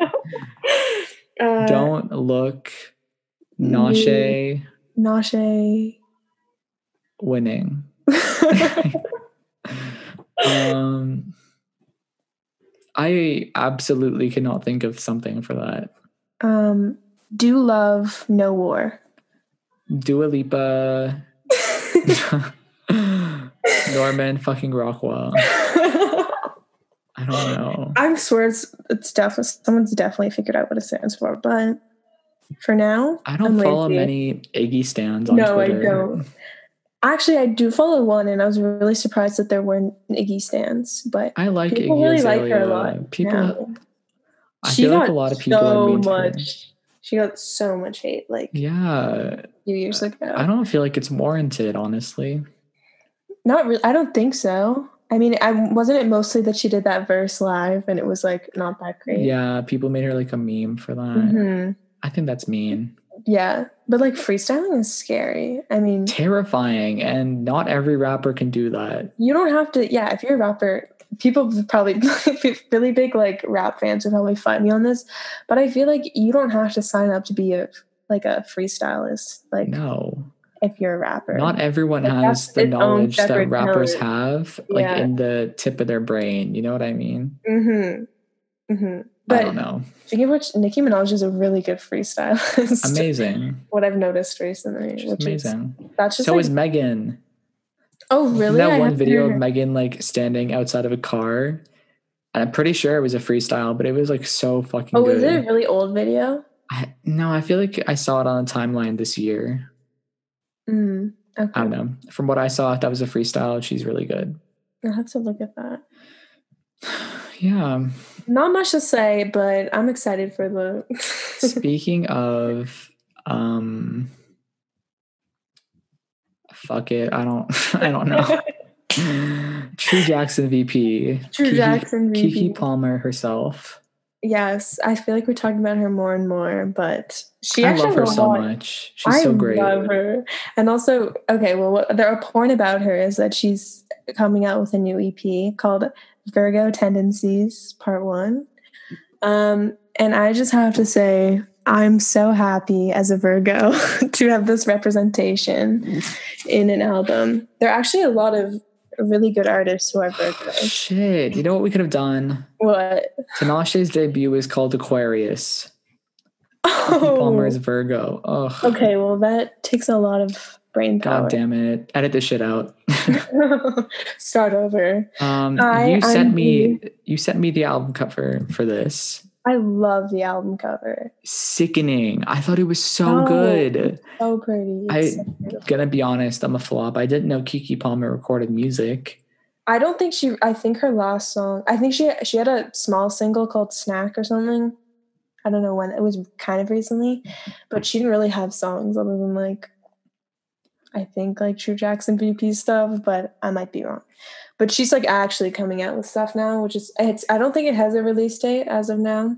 B: Don't look Nashe
A: Nashe.
B: winning. Um I absolutely cannot think of something for that.
A: um, do love no war.
B: Dua Lipa, *laughs* Norman fucking Rockwell. I don't know. *laughs*
A: I swear it's it's definitely someone's definitely figured out what it stands for, but for now,
B: I don't
A: I'm
B: follow
A: lazy.
B: many Iggy stands on
A: No, I
B: Twitter.
A: don't. Actually, I do follow one, and I was really surprised that there weren't Iggy stands. But
B: I like
A: people
B: Iggy
A: really like her a lot.
B: People,
A: now.
B: I
A: She
B: feel like a
A: got
B: lot of people
A: so
B: are mean to her.
A: much. She got so much hate like
B: Yeah,
A: a few years ago.
B: I don't feel like it's warranted, honestly.
A: Not really. I don't think so. I mean, I wasn't it mostly that she did that verse live, and it was like not that great.
B: Yeah, people made her like a meme for that.
A: Mhm.
B: I think that's mean.
A: Yeah, but like freestyling is scary. I mean,
B: Terrifying, and not every rapper can do that.
A: you don't have to. Yeah, if you're a rapper, people *laughs* probably really big like rap fans would probably fight me on this, but I feel like you don't have to sign up to be a like a freestylist. Like
B: No,
A: if you're a rapper,
B: not everyone
A: Like,
B: has the knowledge that rappers
A: talent.
B: have, like
A: Yeah.
B: in the tip of their brain. You know what I mean?
A: Mm-hmm. Mm-hmm.
B: I don't know.
A: speaking of which, Nicki Minaj is a really good freestylist. *laughs*
B: Amazing,
A: what I've noticed recently,
B: She's
A: which
B: amazing.
A: is that's just
B: So
A: like,
B: is Megan.
A: oh really?
B: that
A: I
B: one video of Megan like standing outside of a car. And I'm pretty sure it was a freestyle, but it was like so fucking
A: Oh,
B: good.
A: is it a really old video?
B: I, no, I feel like I saw it on a timeline this year.
A: Mm, okay,
B: I don't know. From what I saw, that was a freestyle. She's really good.
A: I'll have to look at that. *sighs*
B: Yeah.
A: Not much to say, but I'm excited for the. *laughs*
B: Speaking of um fuck it. I don't *laughs* I don't know. *laughs* True Jackson VP.
A: True
B: Kiki-
A: Jackson VP.
B: Keke Palmer herself.
A: yes, I feel like we're talking about her more and more, but she
B: I
A: actually
B: love her so much. She's
A: I
B: so great.
A: love her. And also, okay, well, what the point about her is that she's coming out with a new EP called Virgo Tendencies Part One. Um, and I just have to say, I'm so happy as a Virgo *laughs* to have this representation in an album. There are actually a lot of really good artists who are Virgo.
B: Shit. You know what we could have done?
A: What?
B: Tinashe's debut is called Aquarius. Palmer is
A: Oh,
B: Virgo. Oh,
A: okay. Well, that takes a lot of brain power.
B: God damn it. Edit this shit out. *laughs* *laughs*
A: Start over.
B: Um,
A: Hi,
B: you sent
A: I'm
B: me you sent me the album cover for this.
A: I love the album cover.
B: Sickening. I thought it was so
A: Oh.
B: good.
A: So pretty. It's
B: I-
A: so.
B: Gonna be honest, I'm a flop. I didn't know Keke Palmer recorded music.
A: I don't think she. I think her last song. I think she she had a small single called "Snack" or something. I don't know when. It was kind of recently, but she didn't really have songs other than like. I think like True Jackson VP stuff, but I might be wrong. But she's like actually coming out with stuff now, which is it's. I don't think it has a release date as of now,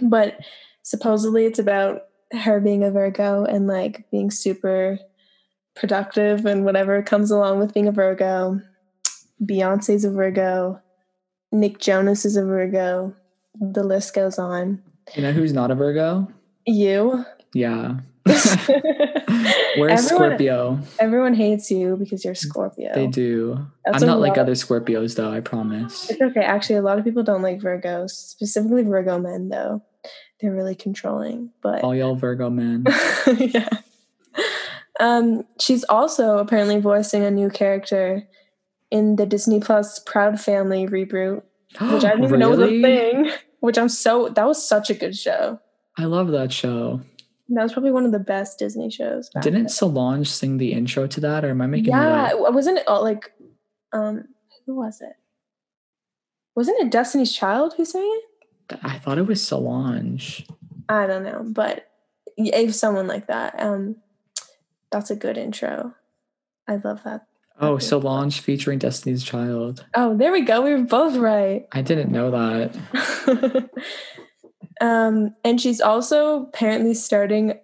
A: but supposedly it's about her being a Virgo and like being super productive and whatever comes along with being a Virgo. Beyonce's a Virgo. Nick Jonas is a Virgo. The list goes on.
B: You know who's not a Virgo?
A: You.
B: Yeah. *laughs* Where's
A: Everyone-
B: Scorpio?
A: Everyone hates you because you're Scorpio.
B: They do.
A: That's
B: I'm not like other Scorpios though, I promise.
A: It's okay. Actually, a lot of people don't like Virgos, specifically Virgo men, though. They're really controlling. But
B: All y'all Virgo men. *laughs*
A: yeah. Um, she's also apparently voicing a new character in the Disney Plus Proud Family reboot, which I didn't even know was a thing. Which I'm so that was such a good show.
B: I love that show.
A: That was probably one of the best Disney shows.
B: Didn't
A: then.
B: Solange sing the intro to that, or am I making
A: yeah,
B: it up?
A: wasn't it like um who was it? Wasn't it Destiny's Child who sang it?
B: I thought it was Solange.
A: I don't know, but if someone like that, um, that's a good intro. I love that.
B: Oh. Solange featuring Destiny's Child.
A: Oh, there we go. We were both right.
B: I didn't know that. *laughs*
A: um, and she's also apparently starting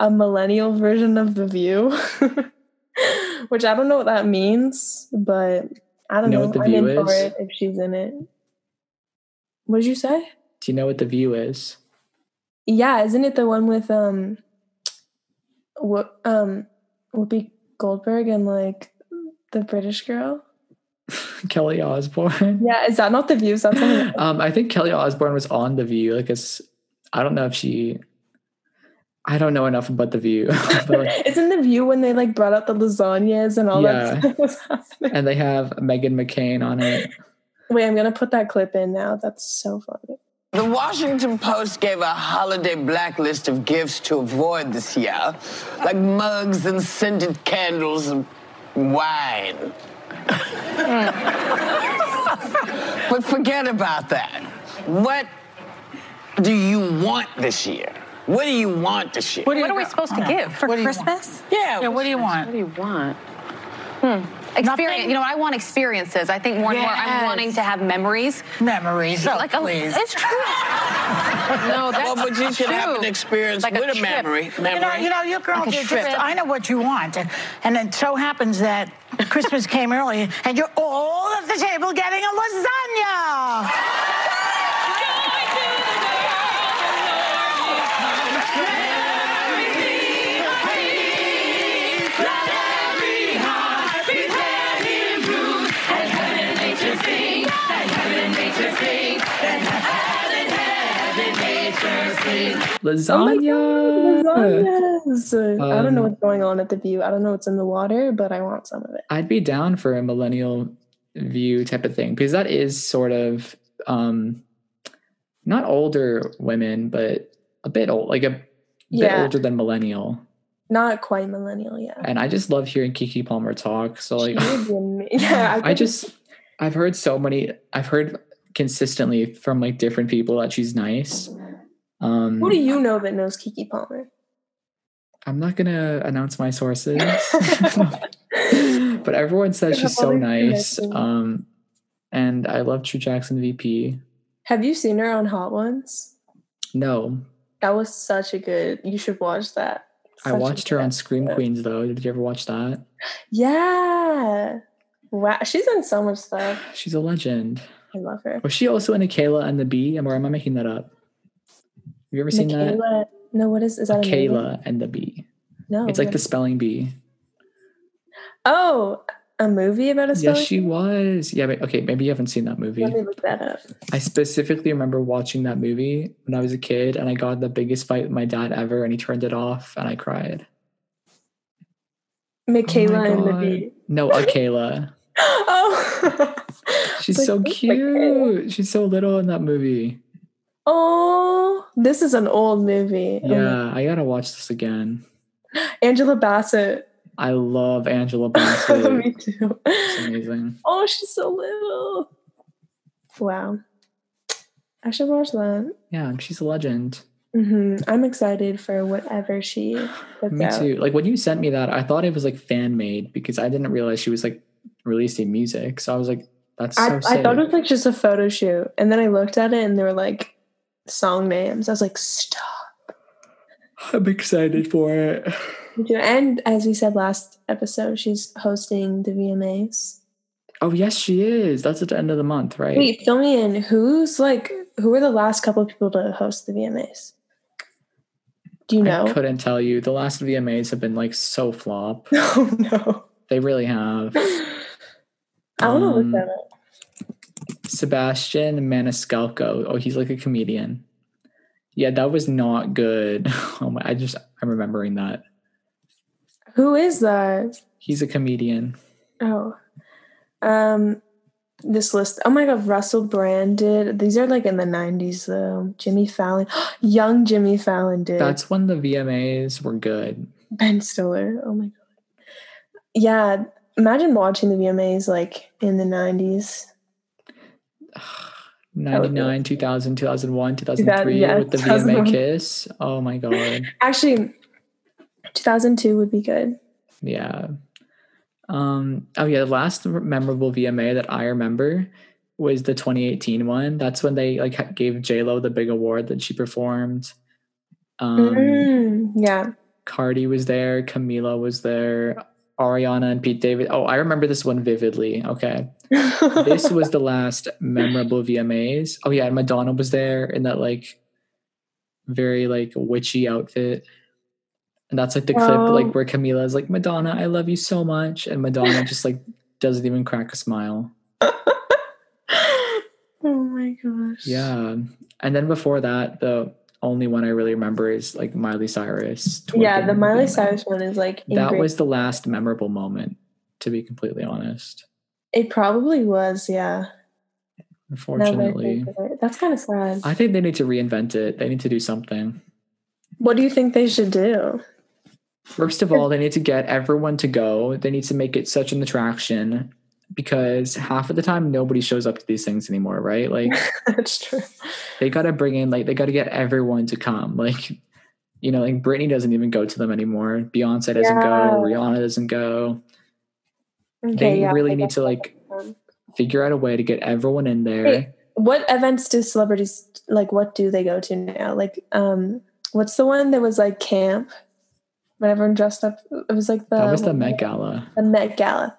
A: a millennial version of The View, *laughs* which I don't know what that means, but I don't
B: You know
A: know.
B: what The
A: I'm
B: View
A: in for
B: is?
A: it if she's in it. What did you say?
B: Do you know what the view is?
A: Yeah, isn't it the one with um, what um, Whoopi Goldberg and like the British girl? *laughs*
B: Kelly Osbourne. *laughs*
A: Yeah, is that not The View? Is something else? *laughs*
B: Um, I think Kelly Osbourne was on The View. Like, it's, I don't know if she. I don't know enough about The View, but like,
A: Isn't the view when they like brought out the lasagnas and all
B: Yeah.
A: that stuff was happening?
B: and they have Meghan McCain on it.
A: Wait, I'm gonna put that clip in now. That's so funny.
G: The Washington Post gave a holiday blacklist of gifts to avoid this year, like mugs and scented candles and wine. *laughs* but forget about that. What do you want this year? What do you want this year?
H: What are we supposed to give for
I: What do you
H: Christmas?
G: yeah,
I: Yeah, what do you want?
H: What do you want? Hmm. Experience. You know, I want experiences. I think more and more. I'm wanting to have memories.
I: Memories. Oh,
H: like, a,
I: please.
H: it's true. *laughs* no, that's
G: well, but you should have an experience
H: Like
G: with a,
H: trip.
G: memory.
I: You know, you know, your girl
H: Like a
I: did just, I know what you want. And, and it so happens that Christmas came early and you're all at the table getting a lasagna.
B: Lasagna.
A: Lasagnas. I don't know
B: Um,
A: what's going on at the view. I don't know what's in the water, but I want some of it.
B: I'd be down for a millennial view type of thing because that is sort of um not older women, but a bit old, like a bit
A: Yeah.
B: older than millennial.
A: Not quite millennial, yeah.
B: And I just love hearing Keke Palmer talk. So like
A: She would be *laughs* ama- yeah,
B: I
A: could
B: just I've heard so many I've heard consistently from like different people that she's nice. Um
A: Who do you know that knows Keke Palmer?
B: I'm not gonna announce my sources. *laughs* *laughs* but everyone says she's so nice. Um and I love True Jackson VP.
A: Have you seen her on Hot Ones?
B: No.
A: That was such a good. You should watch that.
B: I
A: Such a
B: watched her on Scream
A: episode.
B: Queens though. Did you ever watch that?
A: Yeah. Wow, she's in so much stuff.
B: She's a legend.
A: I love her.
B: Was she also in Akeelah and the Bee? Or am I making that up? You ever seen that?
A: No, what is is that?
B: Kayla and the Bee.
A: No.
B: It's like the spelling bee.
A: Oh, a movie about a spelling.
B: Yes, she was. Yeah, but okay, maybe you haven't seen that movie.
A: Let me look that up.
B: I specifically remember watching that movie when I was a kid and I got the biggest fight with my dad ever and he turned it off and I cried. Oh my
A: and the Bee.
B: No, Akeelah. *laughs*
A: Oh,
B: She's *laughs*
A: Like,
B: so
A: Michaela?
B: cute. She's so little in that movie.
A: Oh, this is an old movie. Oh
B: Yeah, I gotta watch this again. *gasps*
A: Angela Bassett.
B: I love Angela *laughs* Bassett.
A: Me too.
B: It's amazing.
A: Oh, she's so little. Wow. I should watch that.
B: Yeah, she's a legend.
A: hmm I'm excited for whatever she *sighs*
B: Me
A: out.
B: too. Like when you sent me that, I thought it was like fan made because I didn't realize she was like releasing music. So I was like, that's so
A: I. I thought it was like just a photo shoot, and then I looked at it, and they were like song names. I was like, "Stop!"
B: I'm excited for it.
A: And as we said last episode, she's hosting the VMAs.
B: Oh yes, she is. That's at the end of the month, right?
A: Wait, fill me in. Who's like who were the last couple of people to host the VMAs? Do you know?
B: I couldn't tell you. The last VMAs have been like so flop. *laughs*
A: Oh no.
B: They really have. *gasps*
A: I want to
B: Um,
A: look that up.
B: Sebastian Maniscalco. Oh, he's like a comedian. Yeah, that was not good. *laughs* Oh my! I just I'm remembering that.
A: Who is that?
B: He's a comedian.
A: Oh. Um this list. Oh my god, Russell Brand did. These are like in the 90s though. Jimmy Fallon. *gasps* Young Jimmy Fallon did.
B: That's when the VMAs were good.
A: Ben Stiller. Oh my god. Yeah, imagine watching the VMAs like in the 90s. *sighs* would be
B: 99, 2000, 2001, 2003
A: yeah,
B: with the VMA kiss. Oh my god. *laughs*
A: Actually, 2002 would be good.
B: Yeah. Um oh yeah, the last memorable VMA that I remember was the 2018 one. That's when they like gave J-Lo the big award that she performed. Um
A: Mm, yeah.
B: Cardi was there, Camila was there, Ariana and Pete David. Oh, I remember this one vividly. Okay. This was the last memorable VMAs. Oh yeah, Madonna was there in that like very like witchy outfit. And that's like the clip
A: Oh.
B: like where Camila is like, Madonna, I love you so much. And Madonna just like doesn't even crack a smile. *laughs*
A: oh my gosh.
B: Yeah. And then before that, the only one I really remember is like Miley Cyrus.
A: Yeah, the Miley. Cyrus one is like
B: That was the last memorable moment, to be completely honest.
A: It probably was, yeah. That
B: Unfortunately.
A: think of it. That's kind of sad.
B: I think they need to reinvent it. They need to do something.
A: What do you think they should do?
B: First of all, they need to get everyone to go. They need to make it such an attraction because half of the time nobody shows up to these things anymore, right? Like *laughs*
A: That's true.
B: they got to bring in like they got to get everyone to come. Like you know, like Britney doesn't even go to them anymore. Beyonce doesn't
A: Yeah.
B: go. Rihanna doesn't go. They
A: yeah,
B: really need to like figure out a way to get everyone in there.
A: What events do celebrities like? What do they go to now? Like, um, what's the one that was like camp? When everyone dressed up, it was like the
B: that was the Met Gala.
A: the Met Gala.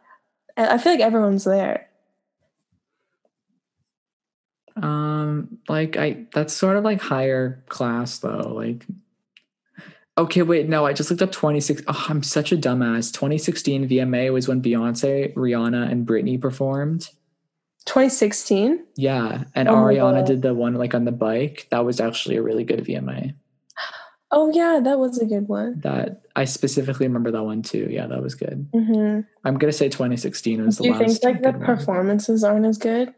A: I feel like everyone's there.
B: Um, like I that's sort of like higher class though. Like okay, wait, no, I just looked up 26. Oh, I'm such a dumbass. 2016 VMA was when Beyonce, Rihanna, and Britney performed.
A: 2016.
B: Yeah. And
A: Oh
B: Ariana did the one like on the bike. That was actually a really good VMA. *gasps*
A: Oh yeah, that was a good one.
B: That I specifically remember that one too. Yeah, that was good.
A: hmm
B: I'm gonna say 2016 was
A: Do
B: the last.
A: Do you think like the
B: good one.
A: performances aren't as good?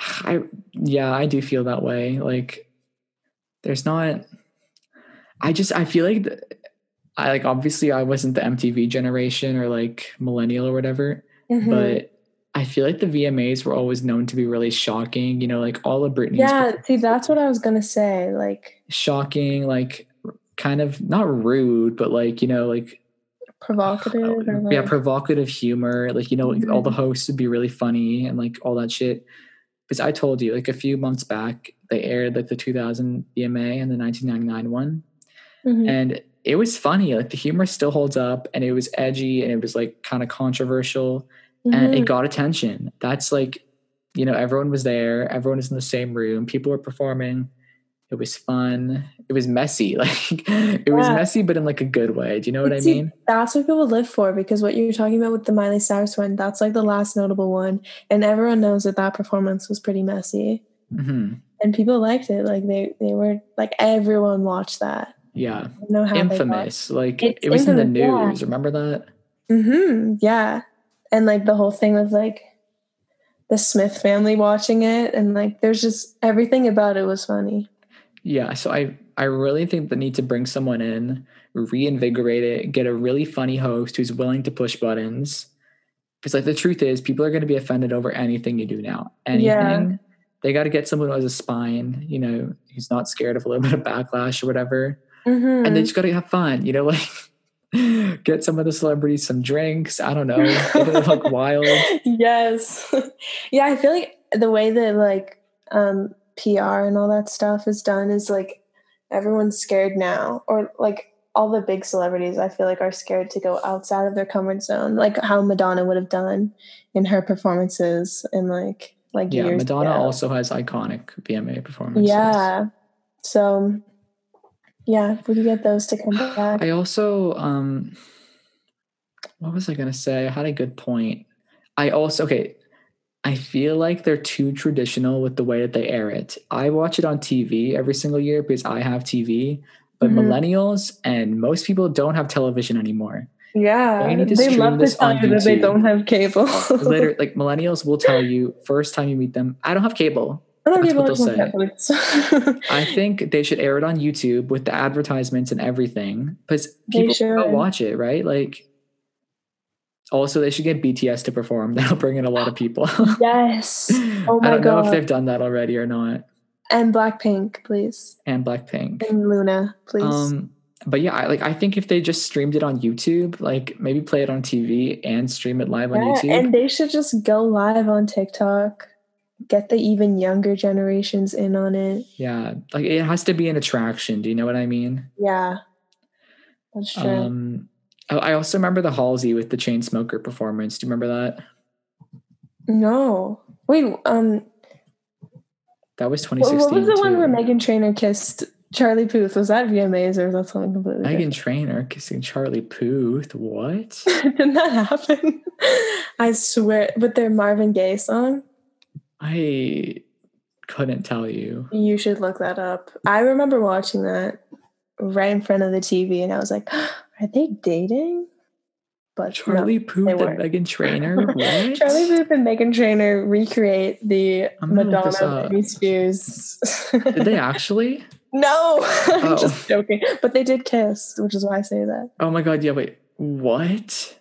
B: I yeah, I do feel that way. Like there's not I just I feel like the, I like obviously I wasn't the MTV generation or like millennial or whatever,
A: Mhm.
B: but I feel like the VMAs were always known to be really shocking, you know, like all of Britney's
A: yeah, see, that's what I was gonna say. Like
B: shocking, like kind of not rude, but like, you know, like
A: provocative. Or
B: Oh, *sighs* yeah,
A: like,
B: provocative humor. Like, you know, like, all the hosts would be really funny and like all that shit. Because I told you, like a few months back, they aired like the 2000 VMA and the 1999 one.
A: Mhm.
B: And it was funny. Like the humor still holds up and it was edgy and it was like kind of controversial and it
A: Mhm.
B: got attention. That's like, you know, everyone was there, everyone was in the same room, people were performing. It was fun. It was messy. *laughs* Like it was messy, but in like a good way. Do you know what I mean?
A: That's what people live for because what you're talking about with the Miley Cyrus one, that's like the last notable one. And everyone knows that that performance was pretty messy.
B: hmm
A: And people liked it. Like they, they were like everyone watched that.
B: Yeah.
A: I don't know how
B: Infamous. Like
A: It's
B: it was in the
A: infamous, yeah.
B: news. Remember that?
A: Mm-hmm. Yeah. And like the whole thing was like the Smith family watching it and like there's just everything about it was funny.
B: Yeah. So I I really think they need to bring someone in, reinvigorate it, get a really funny host who's willing to push buttons. Because like the truth is, people are going to be offended over anything you do now. Anything.
A: Yeah.
B: They got to get someone who has a spine, you know, who's not scared of a little bit of backlash or whatever.
A: Mm-hmm.
B: And they just got to have fun, you know, *laughs* like get some of the celebrities some drinks. I don't know, *laughs* like wild.
A: yes. *laughs* yeah, I feel like the way that like um PR and all that stuff is done is like everyone's scared now or like all the big celebrities I feel like are scared to go outside of their comfort zone like how Madonna would have done in her performances in like like
B: Yeah, Madonna
A: ago.
B: also has iconic VMA performances.
A: Yeah. So yeah, if we could get those to come *gasps* back.
B: I also um what was I gonna say? I had a good point. I also okay. I feel like they're too traditional with the way that they air it. I watch it on TV every single year because I have TV, but
A: Mhm.
B: millennials and most people don't have television anymore.
A: Yeah.
B: They
A: They love to
B: this
A: tell you that they don't have cable.
B: Literally, like millennials will tell you first time you meet them, I don't have cable.
A: I don't
B: That's
A: give
B: what they'll say. *laughs* I think they should air it on YouTube with the advertisements and everything because people will watch it, right? Like, also they should get BTS to perform. *laughs* That'll bring in a lot of people. *laughs*
A: yes. Oh my
B: I don't know if they've done that already or not.
A: And Blackpink, please.
B: And Blackpink.
A: And Loona, please.
B: Um, but yeah, I, like I think if they just streamed it on YouTube, like maybe play it on TV and stream it live on YouTube.
A: and they should just go live on TikTok. Get the even younger generations in on it.
B: yeah, like it has to be an attraction. Do you know what I mean?
A: Yeah. That's true.
B: Um, I I also remember the Halsey with the chain smoker performance. Do you remember that?
A: no. Wait, um
B: That was 2016.
A: what was the one where Meghan Trainor kissed Charlie Puth? Was that VMAs or was that something completely
B: Meghan Trainor kissing Charlie Puth. What? *laughs*
A: Didn't that happen? *laughs* I swear. With their Marvin Gaye song?
B: I couldn't tell you.
A: You should look that up. I remember watching that right in front of the TV and I was like, *gasps* are they dating? But
B: Charlie
A: no,
B: Puth and. Meghan Trainor. *laughs*
A: Charlie Puth and Meghan Trainor recreate the
B: I'm gonna look this
A: Madonna. Britney Spears.
B: Did they *laughs* actually?
A: no, *laughs* I'm
B: Oh.
A: just joking. But they did kiss, which is why I say that.
B: Oh my god! Yeah. Wait. What?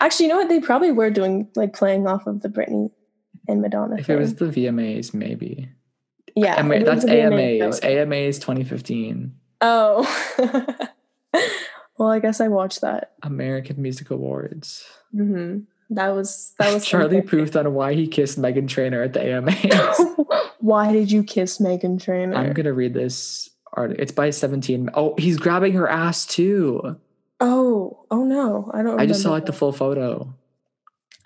A: Actually, you know what? They probably were doing like playing off of the Britney and Madonna.
B: If
A: thing.
B: it was the VMAs, maybe.
A: yeah,
B: I mean,
A: if it was
B: that's AMAs. AMAs 2015.
A: Oh, *laughs* well, I guess I watched that.
B: American Music Awards.
A: hmm That was that was
B: Charlie. Puth on why he kissed Meghan Trainor at the AMAs. *laughs*
A: Why did you kiss Meghan Trainor?
B: I'm gonna read this article. It's by 17. Oh, he's grabbing her ass too.
A: oh, oh no, I don't.
B: I just saw like the full photo.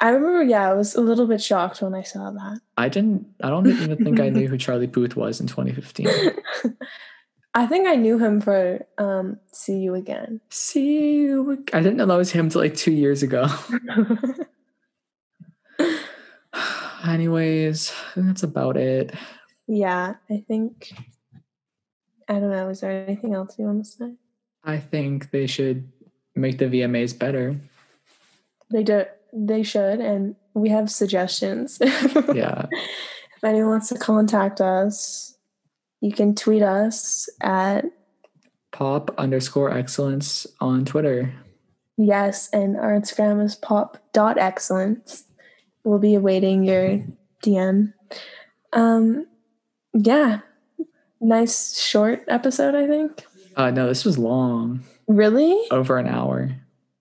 A: I remember. Yeah, I was a little bit shocked when I saw that.
B: I didn't. I don't even think I knew who Charlie Puth was in 2015. *laughs*
A: I think I knew him for um, "See You Again."
B: See you. I didn't know that was him till like two years ago. *laughs* Anyways, that's about it.
A: yeah, I think. I don't know. Is there anything else you want to say?
B: I think they should make the VMAs better.
A: They do. They should, and we have suggestions. *laughs*
B: Yeah.
A: if anyone wants to contact us, you can tweet us at
B: Pop underscore excellence on Twitter.
A: yes, and our Instagram is pop dot excellence. We'll be awaiting your DM. Um, yeah, nice short episode. I think.
B: Uh, no, this was long,
A: Really?
B: over an hour.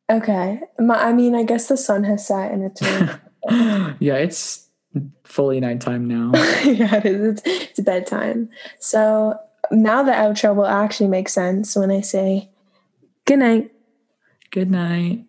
A: Okay. My, I mean, I guess the sun has set and it's really *laughs*
B: yeah, it's fully nighttime now. *laughs*
A: yeah, it is. It's, it's bedtime. So now the outro will actually make sense when I say good night.
B: Good night.